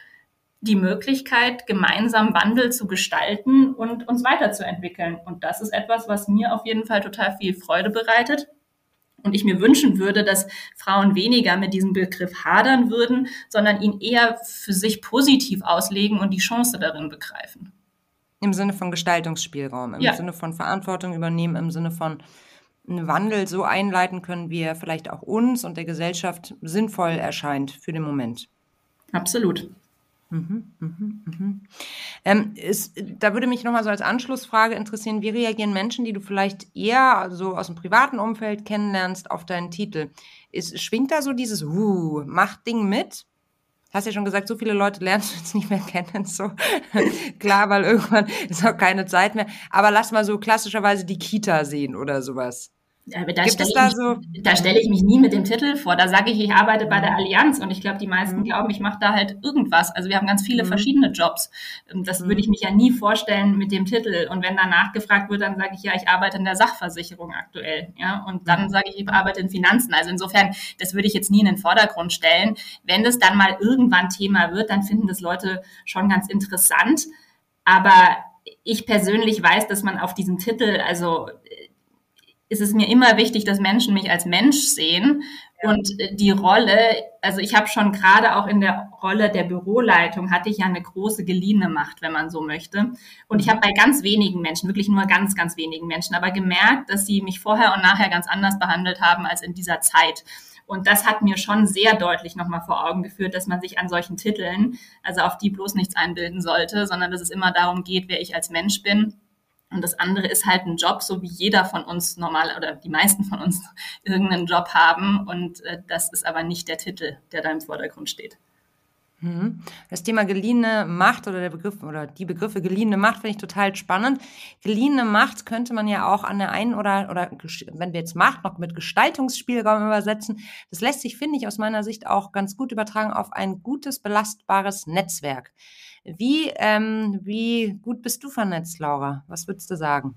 die Möglichkeit, gemeinsam Wandel zu gestalten und uns weiterzuentwickeln. Und das ist etwas, was mir auf jeden Fall total viel Freude bereitet und ich mir wünschen würde, dass Frauen weniger mit diesem Begriff hadern würden, sondern ihn eher für sich positiv auslegen und die Chance darin begreifen. Im Sinne von Gestaltungsspielraum, im ja. Sinne von Verantwortung übernehmen, im Sinne von einen Wandel so einleiten können, wie er vielleicht auch uns und der Gesellschaft sinnvoll erscheint für den Moment. Absolut. Mhm, mhm, mhm. Ähm, ist, da würde mich nochmal so als Anschlussfrage interessieren, wie reagieren Menschen, die du vielleicht eher so aus dem privaten Umfeld kennenlernst, auf deinen Titel? Ist, schwingt da so dieses uh, macht Ding mit? Hast ja schon gesagt, so viele Leute lernst du jetzt nicht mehr [laughs] kennen, so klar, weil irgendwann ist auch keine Zeit mehr. Aber lass mal so klassischerweise die Kita sehen oder sowas. Aber da stelle ich, so? stell ich mich nie mit dem Titel vor. Da sage ich, ich arbeite bei der Allianz und ich glaube, die meisten mhm. glauben, ich mache da halt irgendwas. Also wir haben ganz viele mhm. verschiedene Jobs. Ähm, das mhm. würde ich mich ja nie vorstellen mit dem Titel. Und wenn danach gefragt wird, dann sage ich ja, ich arbeite in der Sachversicherung aktuell. Ja, und dann mhm. sage ich, ich arbeite in Finanzen. Also insofern, das würde ich jetzt nie in den Vordergrund stellen. Wenn das dann mal irgendwann Thema wird, dann finden das Leute schon ganz interessant. Aber ich persönlich weiß, dass man auf diesen Titel, also ist es mir immer wichtig, dass Menschen mich als Mensch sehen ja. und äh, die Rolle, also ich habe schon gerade auch in der Rolle der Büroleitung hatte ich ja eine große geliehene Macht, wenn man so möchte. Und ich habe bei ganz wenigen Menschen, wirklich nur ganz, ganz wenigen Menschen, aber gemerkt, dass sie mich vorher und nachher ganz anders behandelt haben als in dieser Zeit. Und das hat mir schon sehr deutlich nochmal vor Augen geführt, dass man sich an solchen Titeln, also auf die bloß nichts einbilden sollte, sondern dass es immer darum geht, wer ich als Mensch bin und das andere ist halt ein Job, so wie jeder von uns normal oder die meisten von uns [laughs] irgendeinen Job haben. Und äh, das ist aber nicht der Titel, der da im Vordergrund steht. Mhm. Das Thema geliehene Macht oder der Begriff oder die Begriffe geliehene Macht finde ich total spannend. Geliehene Macht könnte man ja auch an der einen oder, oder wenn wir jetzt Macht noch mit Gestaltungsspielraum übersetzen, das lässt sich, finde ich, aus meiner Sicht auch ganz gut übertragen auf ein gutes, belastbares Netzwerk. Wie, ähm, wie gut bist du vernetzt, Laura? Was würdest du sagen?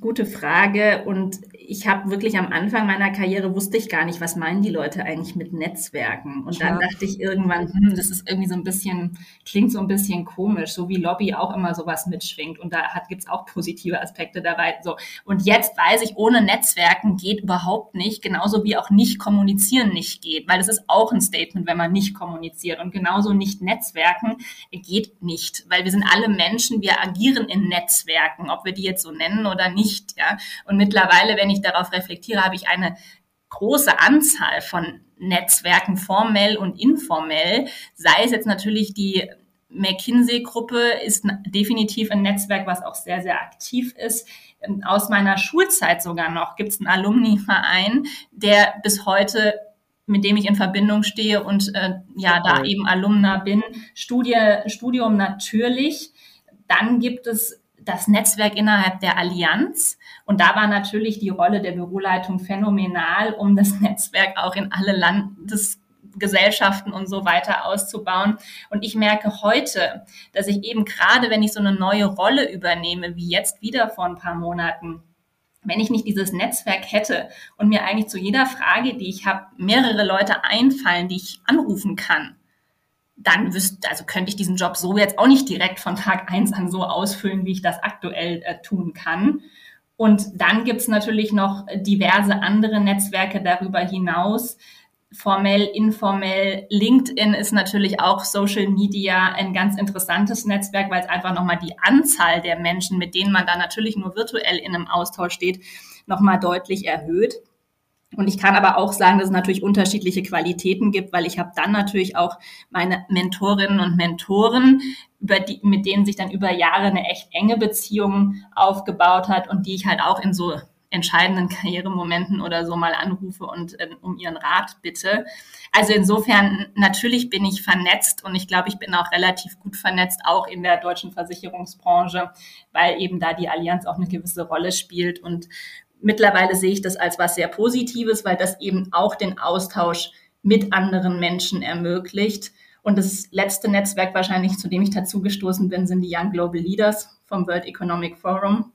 Gute Frage. Und ich habe wirklich am Anfang meiner Karriere wusste ich gar nicht, was meinen die Leute eigentlich mit Netzwerken. Und dann dachte ich irgendwann, hm, das ist irgendwie so ein bisschen, klingt so ein bisschen komisch, so wie Lobby auch immer sowas mitschwingt. Und da gibt es auch positive Aspekte dabei. So. Und jetzt weiß ich, ohne Netzwerken geht überhaupt nicht, genauso wie auch nicht kommunizieren nicht geht, weil es ist auch ein Statement, wenn man nicht kommuniziert. Und genauso nicht Netzwerken geht nicht, weil wir sind alle Menschen, wir agieren in Netzwerken, ob wir die jetzt so nennen oder nicht nicht. Ja? Und mittlerweile, wenn ich darauf reflektiere, habe ich eine große Anzahl von Netzwerken, formell und informell, sei es jetzt natürlich die McKinsey-Gruppe ist definitiv ein Netzwerk, was auch sehr, sehr aktiv ist. Ähm, aus meiner Schulzeit sogar noch gibt es einen Alumni-Verein, der bis heute mit dem ich in Verbindung stehe und äh, ja, da eben Alumna bin. Studie, Studium natürlich. Dann gibt es das Netzwerk innerhalb der Allianz. Und da war natürlich die Rolle der Büroleitung phänomenal, um das [laughs] Netzwerk auch in alle Landesgesellschaften und so weiter auszubauen. Und ich merke heute, dass ich eben gerade, wenn ich so eine neue Rolle übernehme, wie jetzt wieder vor ein paar Monaten, wenn ich nicht dieses Netzwerk hätte und mir eigentlich zu jeder Frage, die ich habe, mehrere Leute einfallen, die ich anrufen kann, dann wüsste, also könnte ich diesen Job so jetzt auch nicht direkt von Tag eins an so ausfüllen, wie ich das aktuell äh, tun kann. Und dann gibt's natürlich noch diverse andere Netzwerke darüber hinaus, formell, informell. LinkedIn ist natürlich auch Social Media ein ganz interessantes Netzwerk, weil es einfach nochmal die Anzahl der Menschen, mit denen man da natürlich nur virtuell in einem Austausch steht, nochmal deutlich erhöht. Und ich kann aber auch sagen, dass es natürlich unterschiedliche Qualitäten gibt, weil ich habe dann natürlich auch meine Mentorinnen und Mentoren, über die, mit denen sich dann über Jahre eine echt enge Beziehung aufgebaut hat und die ich halt auch in so entscheidenden Karrieremomenten oder so mal anrufe und äh, um ihren Rat bitte. Also insofern, natürlich bin ich vernetzt und ich glaube, ich bin auch relativ gut vernetzt, auch in der deutschen Versicherungsbranche, weil eben da die Allianz auch eine gewisse Rolle spielt. Und mittlerweile sehe ich das als was sehr Positives, weil das eben auch den Austausch mit anderen Menschen ermöglicht. Und das letzte Netzwerk wahrscheinlich, zu dem ich dazugestoßen bin, sind die Young Global Leaders vom World Economic Forum.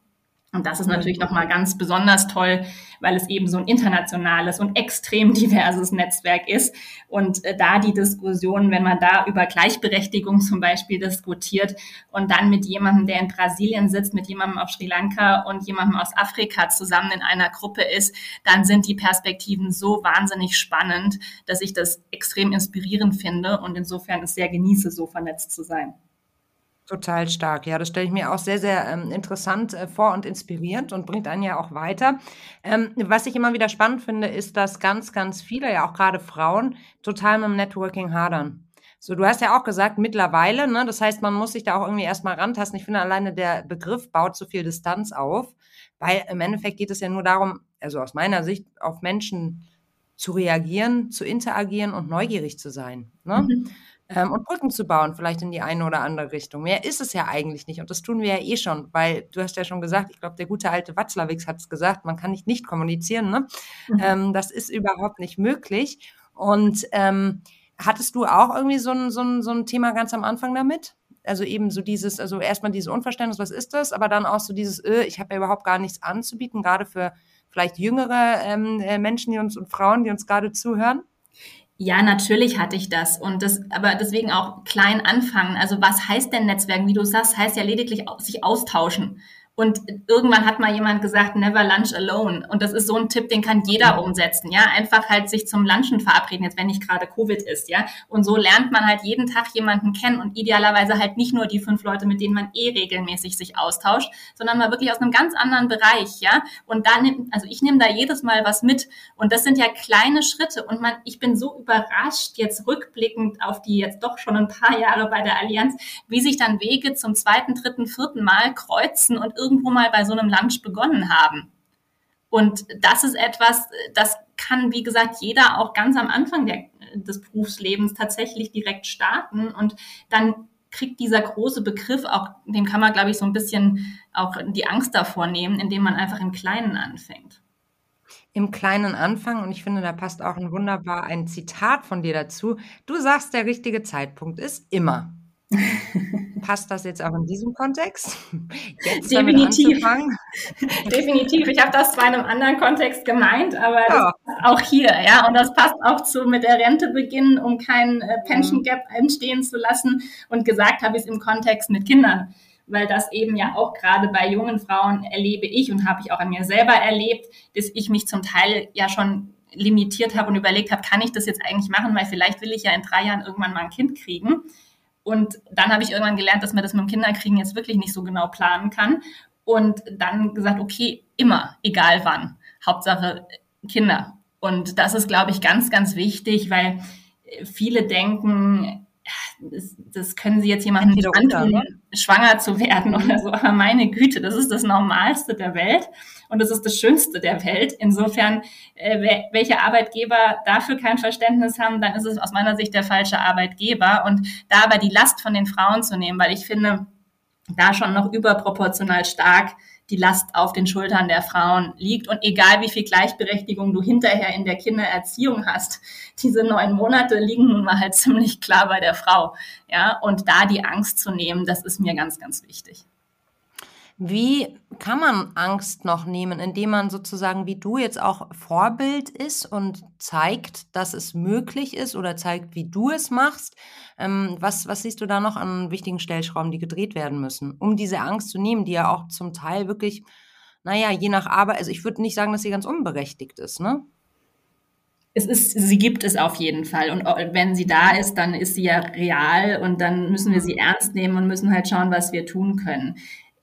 Und das ist natürlich nochmal ganz besonders toll, weil es eben so ein internationales und extrem [laughs] diverses Netzwerk ist. Und äh, da die Diskussion, wenn man da über Gleichberechtigung zum Beispiel diskutiert und dann mit jemandem, der in Brasilien sitzt, mit jemandem auf Sri Lanka und jemandem aus Afrika zusammen in einer Gruppe ist, dann sind die Perspektiven so wahnsinnig spannend, dass ich das extrem inspirierend finde und insofern es sehr genieße, so vernetzt zu sein. Total stark. Ja, das stelle ich mir auch sehr, sehr ähm, interessant äh, vor und inspirierend und bringt einen ja auch weiter. Ähm, was ich immer wieder spannend finde, ist, dass ganz, ganz viele, ja auch gerade Frauen, total mit dem Networking hadern. So, du hast ja auch gesagt, mittlerweile, ne, das heißt, man muss sich da auch irgendwie erstmal rantasten. Ich finde alleine der Begriff baut zu viel Distanz auf, weil im Endeffekt geht es ja nur darum, also aus meiner Sicht, auf Menschen zu reagieren, zu interagieren und neugierig zu sein. Ne? Mhm ähm, und Brücken zu bauen, vielleicht in die eine oder andere Richtung. Mehr ist es ja eigentlich nicht und das tun wir ja eh schon, weil du hast ja schon gesagt, ich glaube, der gute alte Watzlawick hat es gesagt, man kann nicht nicht kommunizieren. Ne? Mhm. Ähm, das ist überhaupt nicht möglich. Und ähm, hattest du auch irgendwie so ein, so, ein, so ein Thema ganz am Anfang damit? Also eben so dieses, also erstmal dieses Unverständnis, was ist das, aber dann auch so dieses, öh, ich habe ja überhaupt gar nichts anzubieten, gerade für vielleicht jüngere ähm, äh, Menschen, die uns und Frauen, die uns gerade zuhören. Ja, natürlich hatte ich das. Und das, aber deswegen auch klein anfangen. Also was heißt denn Netzwerken? Wie du sagst, heißt ja lediglich sich austauschen. Und irgendwann hat mal jemand gesagt, never lunch alone. Und das ist so ein Tipp, den kann jeder umsetzen, ja. Einfach halt sich zum Lunchen verabreden, jetzt wenn nicht gerade Covid ist, ja. Und so lernt man halt jeden Tag jemanden kennen und idealerweise halt nicht nur die fünf Leute, mit denen man eh regelmäßig sich austauscht, sondern mal wirklich aus einem ganz anderen Bereich, ja. Und da nimmt, also ich nehme da jedes Mal was mit. Und das sind ja kleine Schritte. Und man, ich bin so überrascht jetzt rückblickend auf die jetzt doch schon ein paar Jahre bei der Allianz, wie sich dann Wege zum zweiten, dritten, vierten Mal kreuzen und irgendwo mal bei so einem Lunch begonnen haben. Und das ist etwas, das kann, wie gesagt, jeder auch ganz am Anfang der, des Berufslebens tatsächlich direkt starten und dann kriegt dieser große Begriff auch, dem kann man, glaube ich, so ein bisschen auch die Angst davor nehmen, indem man einfach im Kleinen anfängt. Im Kleinen Anfang, und ich finde, da passt auch ein wunderbar ein Zitat von dir dazu. Du sagst, der richtige Zeitpunkt ist immer. Passt das jetzt auch in diesem Kontext? Jetzt Definitiv. [laughs] Definitiv. Ich habe das zwar in einem anderen Kontext gemeint, aber ja. auch hier, ja. Und das passt auch zu mit der Rente beginnen, um keinen äh, Pension Gap entstehen zu lassen. Und gesagt habe ich es im Kontext mit Kindern weil das eben ja auch gerade bei jungen Frauen erlebe ich und habe ich auch an mir selber erlebt, dass ich mich zum Teil ja schon limitiert habe und überlegt habe, kann ich das jetzt eigentlich machen, weil vielleicht will ich ja in drei Jahren irgendwann mal ein Kind kriegen. Und dann habe ich irgendwann gelernt, dass man das mit dem Kinderkriegen jetzt wirklich nicht so genau planen kann. Und dann gesagt, okay, immer, egal wann. Hauptsache Kinder. Und das ist, glaube ich, ganz, ganz wichtig, weil viele denken, das, können sie jetzt jemandem nicht antun, ne? schwanger zu werden oder so. Aber meine Güte, das ist das Normalste der Welt und das ist das Schönste der Welt. Insofern, äh, welche Arbeitgeber dafür kein Verständnis haben, dann ist es aus meiner Sicht der falsche Arbeitgeber. Und da aber die Last von den Frauen zu nehmen, weil ich finde, da schon noch überproportional stark die Last auf den Schultern der Frauen liegt. Und egal wie viel Gleichberechtigung du hinterher in der Kindererziehung hast, [laughs] diese neun Monate liegen nun mal halt ziemlich klar bei der Frau. Ja, und da die Angst zu nehmen, das ist mir ganz, ganz wichtig. Wie kann man Angst noch nehmen, indem man sozusagen wie du jetzt auch Vorbild ist und zeigt, dass es möglich ist oder zeigt, wie du es machst? Ähm, was, was siehst du da noch an wichtigen Stellschrauben, die gedreht werden müssen, um diese Angst zu nehmen, die ja auch zum Teil wirklich, naja, je nach Arbeit, also ich würde nicht sagen, dass sie ganz unberechtigt ist, ne? es ist, sie gibt es auf jeden Fall. Und wenn sie da ist, dann ist sie ja real und dann müssen wir sie ernst nehmen und müssen halt schauen, was wir tun können.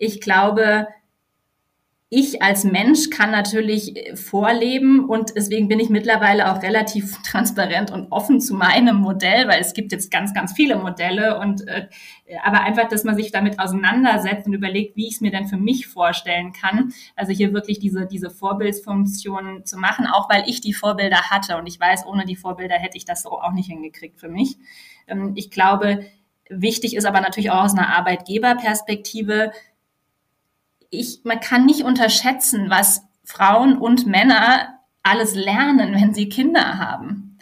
Ich glaube, ich als Mensch kann natürlich vorleben und deswegen bin ich mittlerweile auch relativ [laughs] transparent und offen zu meinem Modell, weil es gibt jetzt ganz, ganz viele Modelle und äh, aber einfach, dass man sich damit auseinandersetzt und überlegt, wie ich es mir denn für mich vorstellen kann. Also hier wirklich diese, diese Vorbildsfunktion zu machen, auch weil ich die Vorbilder hatte und ich weiß, ohne die Vorbilder hätte ich das so auch nicht hingekriegt für mich. Ähm, ich glaube, wichtig ist aber natürlich auch aus einer Arbeitgeberperspektive, ich, man kann nicht unterschätzen, was Frauen und Männer alles lernen, wenn sie Kinder haben.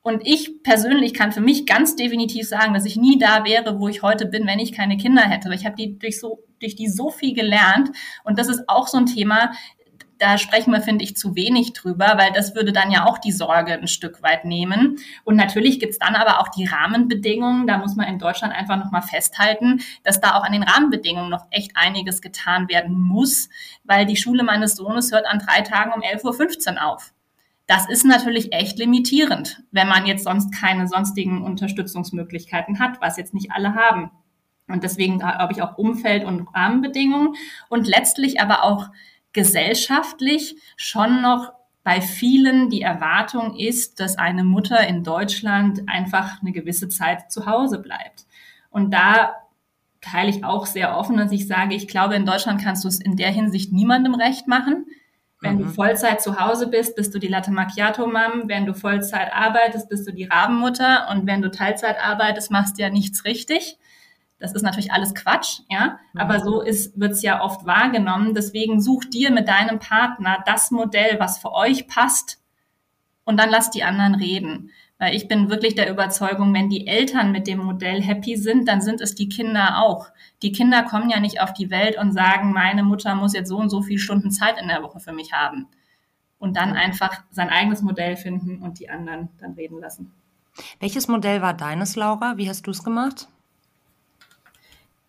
Und ich persönlich kann für mich ganz definitiv sagen, dass ich nie da wäre, wo ich heute bin, wenn ich keine Kinder hätte. Ich habe die durch so durch die so viel gelernt und das ist auch so ein Thema, da sprechen wir, finde ich, zu wenig drüber, weil das würde dann ja auch die Sorge ein Stück weit nehmen. Und natürlich gibt's dann aber auch die Rahmenbedingungen. Da muss man in Deutschland einfach nochmal festhalten, dass da auch an den Rahmenbedingungen noch echt einiges getan werden muss, weil die Schule meines Sohnes hört an drei Tagen um 11.15 Uhr auf. Das ist natürlich echt limitierend, wenn man jetzt sonst keine sonstigen Unterstützungsmöglichkeiten hat, was jetzt nicht alle haben. Und deswegen glaube ich auch Umfeld und Rahmenbedingungen und letztlich aber auch gesellschaftlich schon noch bei vielen die Erwartung ist, dass eine Mutter in Deutschland einfach eine gewisse Zeit zu Hause bleibt. Und da teile ich auch sehr offen, dass ich sage, ich glaube, in Deutschland kannst du es in der Hinsicht niemandem recht machen. Wenn mhm. du Vollzeit zu Hause bist, bist du die Latte Macchiato Mom. Wenn du Vollzeit arbeitest, bist du die Rabenmutter. Und wenn du Teilzeit arbeitest, machst du ja nichts richtig. Das ist natürlich alles Quatsch, ja, aber so ist, wird's ja oft wahrgenommen. Deswegen such dir mit deinem Partner das Modell, was für euch passt und dann lass die anderen reden. Weil ich bin wirklich der Überzeugung, wenn die Eltern mit dem Modell happy sind, dann sind es die Kinder auch. Die Kinder kommen ja nicht auf die Welt und sagen, meine Mutter muss jetzt so und so viele Stunden Zeit in der Woche für mich haben. Und dann einfach sein eigenes Modell finden und die anderen dann reden lassen. Welches Modell war deines, Laura? Wie hast du es gemacht?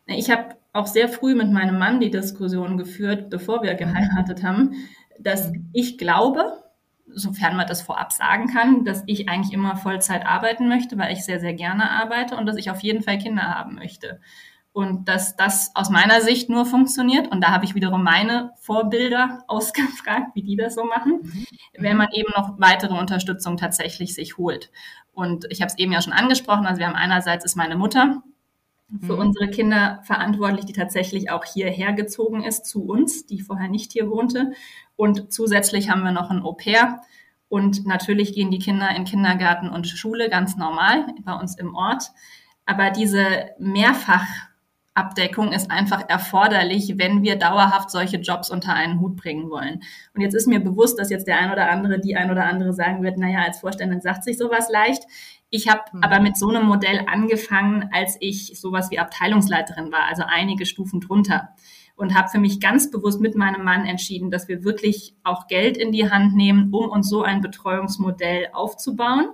Ich habe auch sehr früh mit meinem Mann die Diskussion geführt, bevor wir geheiratet haben, dass ich glaube, sofern man das vorab sagen kann, dass ich eigentlich immer Vollzeit arbeiten möchte, weil ich sehr, sehr gerne arbeite und dass ich auf jeden Fall Kinder haben möchte. Und dass das aus meiner Sicht nur funktioniert, und da habe ich wiederum meine Vorbilder [laughs] ausgefragt, wie die das so machen, mhm. wenn man eben noch weitere Unterstützung tatsächlich sich holt. Und ich habe es eben ja schon angesprochen, also wir haben einerseits ist meine Mutter, für mhm. unsere Kinder verantwortlich, die tatsächlich auch hierher gezogen ist zu uns, die vorher nicht hier wohnte. Und zusätzlich haben wir noch ein Au pair. Und natürlich gehen die Kinder in Kindergarten und Schule ganz normal bei uns im Ort. Aber diese Mehrfachabdeckung ist einfach erforderlich, wenn wir dauerhaft solche Jobs unter einen Hut bringen wollen. Und jetzt ist mir bewusst, dass jetzt der ein oder andere, die ein oder andere sagen wird, naja, als Vorständin sagt sich sowas leicht. Ich habe mhm. aber mit so einem Modell angefangen, als ich sowas wie Abteilungsleiterin war, also einige Stufen drunter. Und habe für mich ganz bewusst mit meinem Mann entschieden, dass wir wirklich auch Geld in die Hand nehmen, um uns so ein Betreuungsmodell aufzubauen,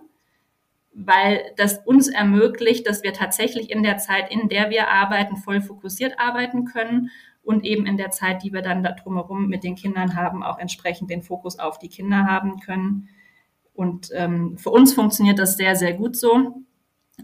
weil das uns ermöglicht, dass wir tatsächlich in der Zeit, in der wir arbeiten, voll fokussiert arbeiten können und eben in der Zeit, die wir dann da drumherum mit den Kindern haben, auch entsprechend den Fokus auf die Kinder haben können. Und ähm, für uns funktioniert das sehr, sehr gut so.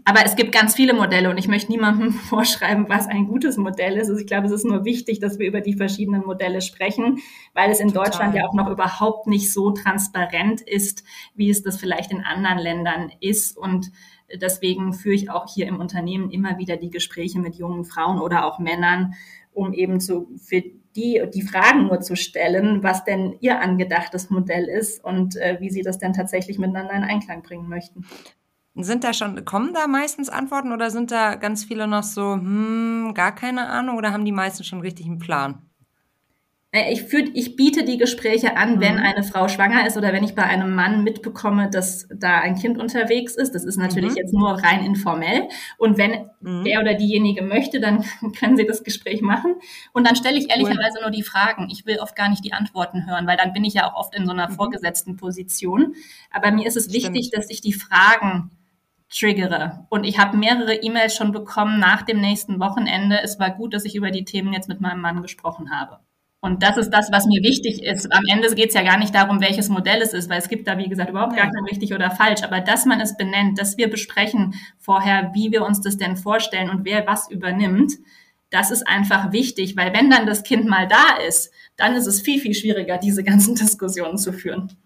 Aber es gibt ganz viele Modelle und ich möchte niemandem [laughs] vorschreiben, was ein gutes Modell ist. Also ich glaube, es ist nur wichtig, dass wir über die verschiedenen Modelle sprechen, weil es in Total. Deutschland ja auch noch überhaupt nicht so transparent ist, wie es das vielleicht in anderen Ländern ist. Und deswegen führe ich auch hier im Unternehmen immer wieder die Gespräche mit jungen Frauen oder auch Männern, um eben zu, für die, die Fragen nur zu stellen, was denn ihr angedachtes Modell ist und äh, wie sie das denn tatsächlich miteinander in Einklang bringen möchten. Sind da schon, kommen da meistens Antworten oder sind da ganz viele noch so, hm, gar keine Ahnung oder haben die meisten schon richtig einen Plan? Äh, ich, führ, ich biete die Gespräche an, mhm. wenn eine Frau schwanger ist oder wenn ich bei einem Mann mitbekomme, dass da ein Kind unterwegs ist. Das ist natürlich mhm. jetzt nur rein informell. Und wenn mhm. der oder diejenige möchte, dann [laughs] können sie das Gespräch machen. Und dann stelle ich ehrlicherweise cool. nur die Fragen. Ich will oft gar nicht die Antworten hören, weil dann bin ich ja auch oft in so einer mhm. vorgesetzten Position. Aber mir ist es Stimmt. wichtig, dass ich die Fragen triggere. Und ich habe mehrere E-Mails schon bekommen nach dem nächsten Wochenende. Es war gut, dass ich über die Themen jetzt mit meinem Mann gesprochen habe. Und das ist das, was mir wichtig ist. Am Ende geht es ja gar nicht darum, welches Modell es ist, weil es gibt da, wie gesagt, überhaupt gar kein richtig oder falsch. Aber dass man es benennt, dass wir besprechen vorher, wie wir uns das denn vorstellen und wer was übernimmt, das ist einfach wichtig, weil wenn dann das Kind mal da ist, dann ist es viel, viel schwieriger, diese ganzen [laughs] Diskussionen zu führen.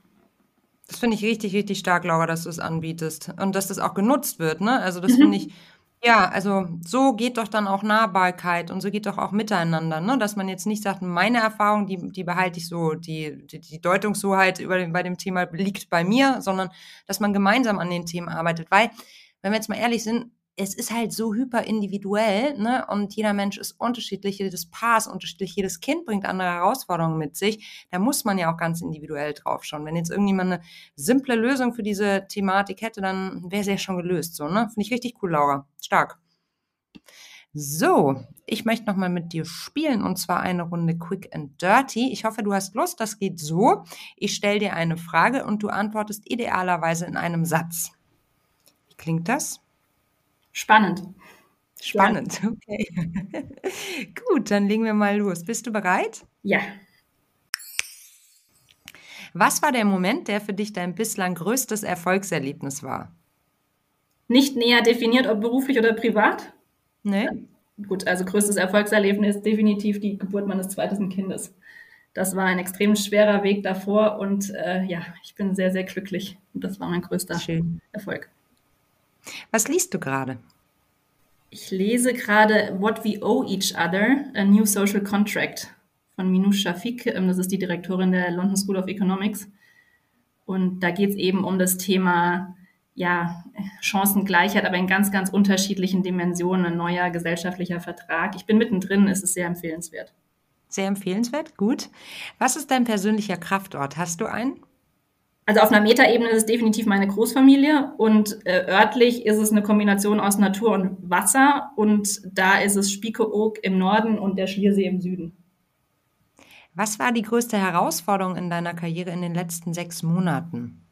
Das finde ich richtig, richtig stark, Laura, dass du es anbietest und dass das auch genutzt wird. Ne? Also das mhm. finde ich ja, also so geht doch dann auch Nahbarkeit und so geht doch auch miteinander, ne? Dass man jetzt nicht sagt, meine Erfahrung, die, die behalte ich so, die, die, die Deutungshoheit über bei dem Thema liegt bei mir, sondern dass man gemeinsam an den Themen arbeitet. Weil, wenn wir jetzt mal ehrlich sind, es ist halt so hyper individuell, ne? Und jeder Mensch ist unterschiedlich, jedes Paar ist unterschiedlich, jedes Kind bringt andere Herausforderungen mit sich. Da muss man ja auch ganz individuell drauf schauen. Wenn jetzt irgendjemand eine simple Lösung für diese Thematik hätte, dann wäre sie ja schon gelöst, so, ne? Finde ich richtig cool, Laura. Stark. So, ich möchte nochmal mit dir spielen und zwar eine Runde Quick and Dirty. Ich hoffe, du hast Lust. Das geht so. Ich stelle dir eine Frage und du antwortest idealerweise in einem Satz. Wie klingt das? Spannend. Spannend, okay. [laughs] Gut, dann legen wir mal los. Bist du bereit? Ja. Was war der Moment, der für dich dein bislang größtes Erfolgserlebnis war? Nicht näher definiert, ob beruflich oder privat? Nee. Gut, also größtes Erfolgserlebnis ist definitiv die Geburt meines zweiten Kindes. Das war ein extrem schwerer Weg davor und äh, ja, ich bin sehr, sehr glücklich. Und das war mein größter Schön. Erfolg. Was liest du gerade? Ich lese gerade What We Owe Each Other, A New Social Contract von Minouche Shafik. Ähm, das ist die Direktorin der London School of Economics. Und da geht es eben um das Thema ja, Chancengleichheit, aber in ganz, ganz unterschiedlichen Dimensionen, ein neuer gesellschaftlicher Vertrag. Ich bin mittendrin, es ist sehr empfehlenswert. Sehr empfehlenswert, gut. Was ist dein persönlicher Kraftort? Hast du einen? Also auf einer Metaebene ist es definitiv meine Großfamilie und äh, örtlich ist es eine Kombination aus Natur und Wasser und da ist es Spiekeroog im Norden und der Schliersee im Süden. Was war die größte Herausforderung in deiner Karriere in den letzten sechs Monaten?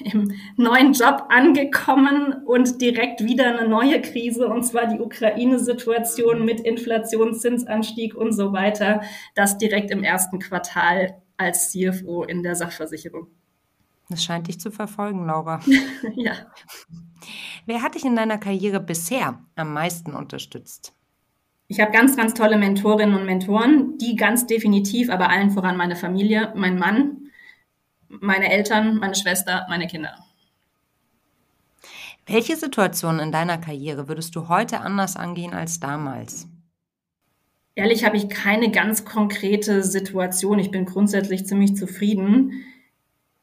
Im neuen Job angekommen und direkt wieder eine neue Krise, und zwar die Ukraine-Situation mit Inflation, Zinsanstieg und so weiter. Das direkt im ersten Quartal als CFO in der Sachversicherung. Das scheint dich zu verfolgen, Laura. [laughs] ja. Wer hat dich in deiner Karriere bisher am meisten unterstützt? Ich habe ganz, ganz tolle Mentorinnen und Mentoren, die ganz definitiv, aber allen voran meine Familie, mein Mann, meine Eltern, meine Schwester, meine Kinder. Welche Situation in deiner Karriere würdest du heute anders angehen als damals? Ehrlich habe ich keine ganz konkrete Situation. Ich bin grundsätzlich ziemlich zufrieden.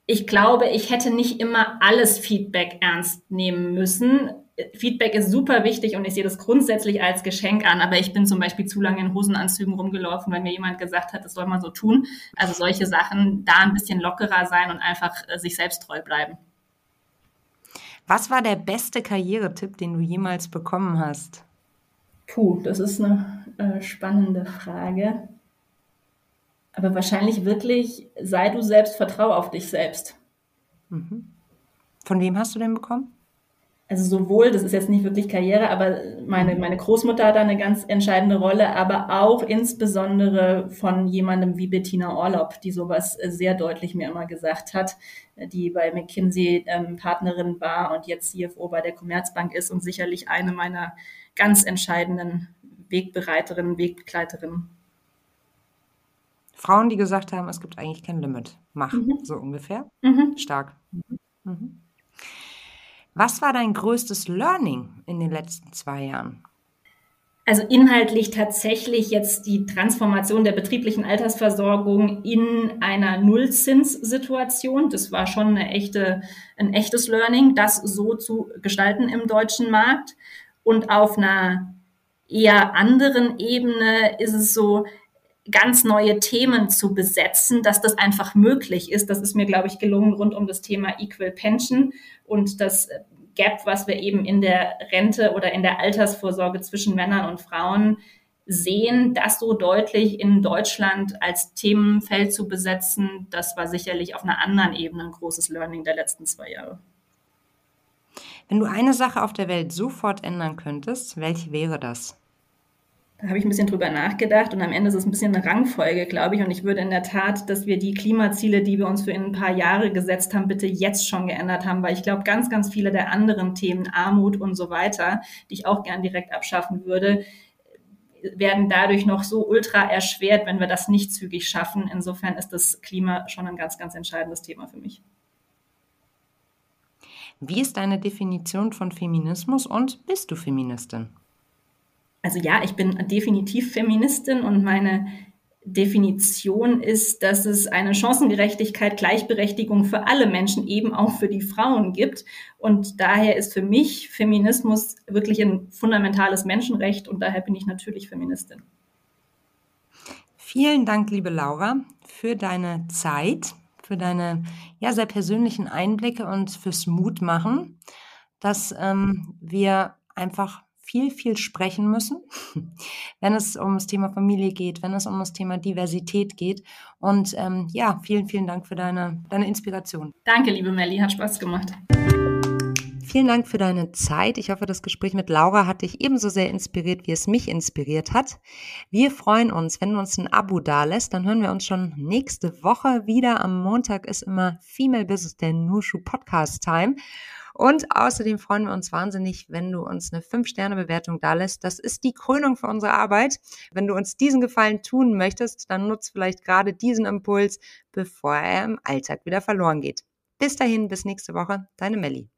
Ich glaube, ich hätte nicht immer alles Feedback ernst nehmen müssen. Feedback ist super wichtig und ich sehe das grundsätzlich als Geschenk an, aber ich bin zum Beispiel zu lange in Hosenanzügen rumgelaufen, weil mir jemand gesagt hat, das soll man so tun. Also solche Sachen, da ein bisschen lockerer sein und einfach äh, sich selbst treu bleiben. Was war der beste Karrieretipp, den du jemals bekommen hast? Puh, das ist eine äh, spannende Frage. Aber wahrscheinlich wirklich, sei du selbst, vertraue auf dich selbst. Mhm. Von wem hast du den bekommen? Also sowohl, das ist jetzt nicht wirklich Karriere, aber meine, mhm. meine Großmutter hat da eine ganz entscheidende Rolle, aber auch insbesondere von jemandem wie Bettina Orlob, die sowas sehr deutlich mir immer gesagt hat, die bei McKinsey ähm, Partnerin war und jetzt CFO bei der Commerzbank ist und sicherlich eine meiner ganz entscheidenden Wegbereiterinnen, Wegbegleiterinnen. Frauen, die gesagt haben, es gibt eigentlich kein Limit. Mach, mhm. so ungefähr. Mhm. Stark. Mhm. Was war dein größtes Learning in den letzten zwei Jahren? Also inhaltlich tatsächlich jetzt die Transformation der betrieblichen Altersversorgung in einer Nullzinssituation. Das war schon eine echte, ein echtes Learning, das so zu gestalten im deutschen Markt. Und auf einer eher anderen Ebene ist es so, ganz neue Themen zu besetzen, dass das einfach möglich ist. Das ist mir, glaube ich, gelungen rund um das Thema Equal Pension und das Gap, was wir eben in der Rente oder in der Altersvorsorge zwischen Männern und Frauen sehen, das so deutlich in Deutschland als Themenfeld zu besetzen, das war sicherlich auf einer anderen Ebene ein großes Learning der letzten zwei Jahre. Wenn du eine Sache auf der Welt sofort ändern könntest, welche wäre das? Da habe ich ein bisschen drüber nachgedacht und am Ende ist es ein bisschen eine Rangfolge, glaube ich. Und ich würde in der Tat, dass wir die Klimaziele, die wir uns für in ein paar Jahre gesetzt haben, bitte jetzt schon geändert haben, weil ich glaube, ganz, ganz viele der anderen Themen, Armut und so weiter, die ich auch gern direkt abschaffen würde, werden dadurch noch so ultra erschwert, wenn wir das nicht zügig schaffen. Insofern ist das Klima schon ein ganz, ganz entscheidendes Thema für mich. Wie ist deine Definition von Feminismus und bist du Feministin? also ja, ich bin definitiv Feministin und meine Definition ist, dass es eine Chancengerechtigkeit, Gleichberechtigung für alle Menschen, eben auch für die Frauen gibt. Und daher ist für mich Feminismus wirklich ein fundamentales Menschenrecht und daher bin ich natürlich Feministin. Vielen Dank, liebe Laura, für deine Zeit, für deine ja, sehr persönlichen Einblicke und fürs Mutmachen, dass ähm, wir einfach viel, viel sprechen müssen, [laughs] wenn es um das Thema Familie geht, wenn es um das Thema Diversität geht. Und ähm, ja, vielen, vielen Dank für deine, deine Inspiration. Danke, liebe Melli, hat Spaß gemacht. Vielen Dank für deine Zeit. Ich hoffe, das Gespräch mit Laura hat dich ebenso sehr inspiriert, wie es mich inspiriert hat. Wir freuen uns, wenn du uns ein Abo dalässt. Dann hören wir uns schon nächste Woche wieder. Am Montag ist immer Female Business, der Nushu Podcast Time. Und außerdem freuen wir uns wahnsinnig, wenn du uns eine 5-Sterne-Bewertung da lässt. Das ist die Krönung für unsere Arbeit. Wenn du uns diesen Gefallen tun möchtest, dann nutzt vielleicht gerade diesen Impuls, bevor er im Alltag wieder verloren geht. Bis dahin, bis nächste Woche, deine Melli.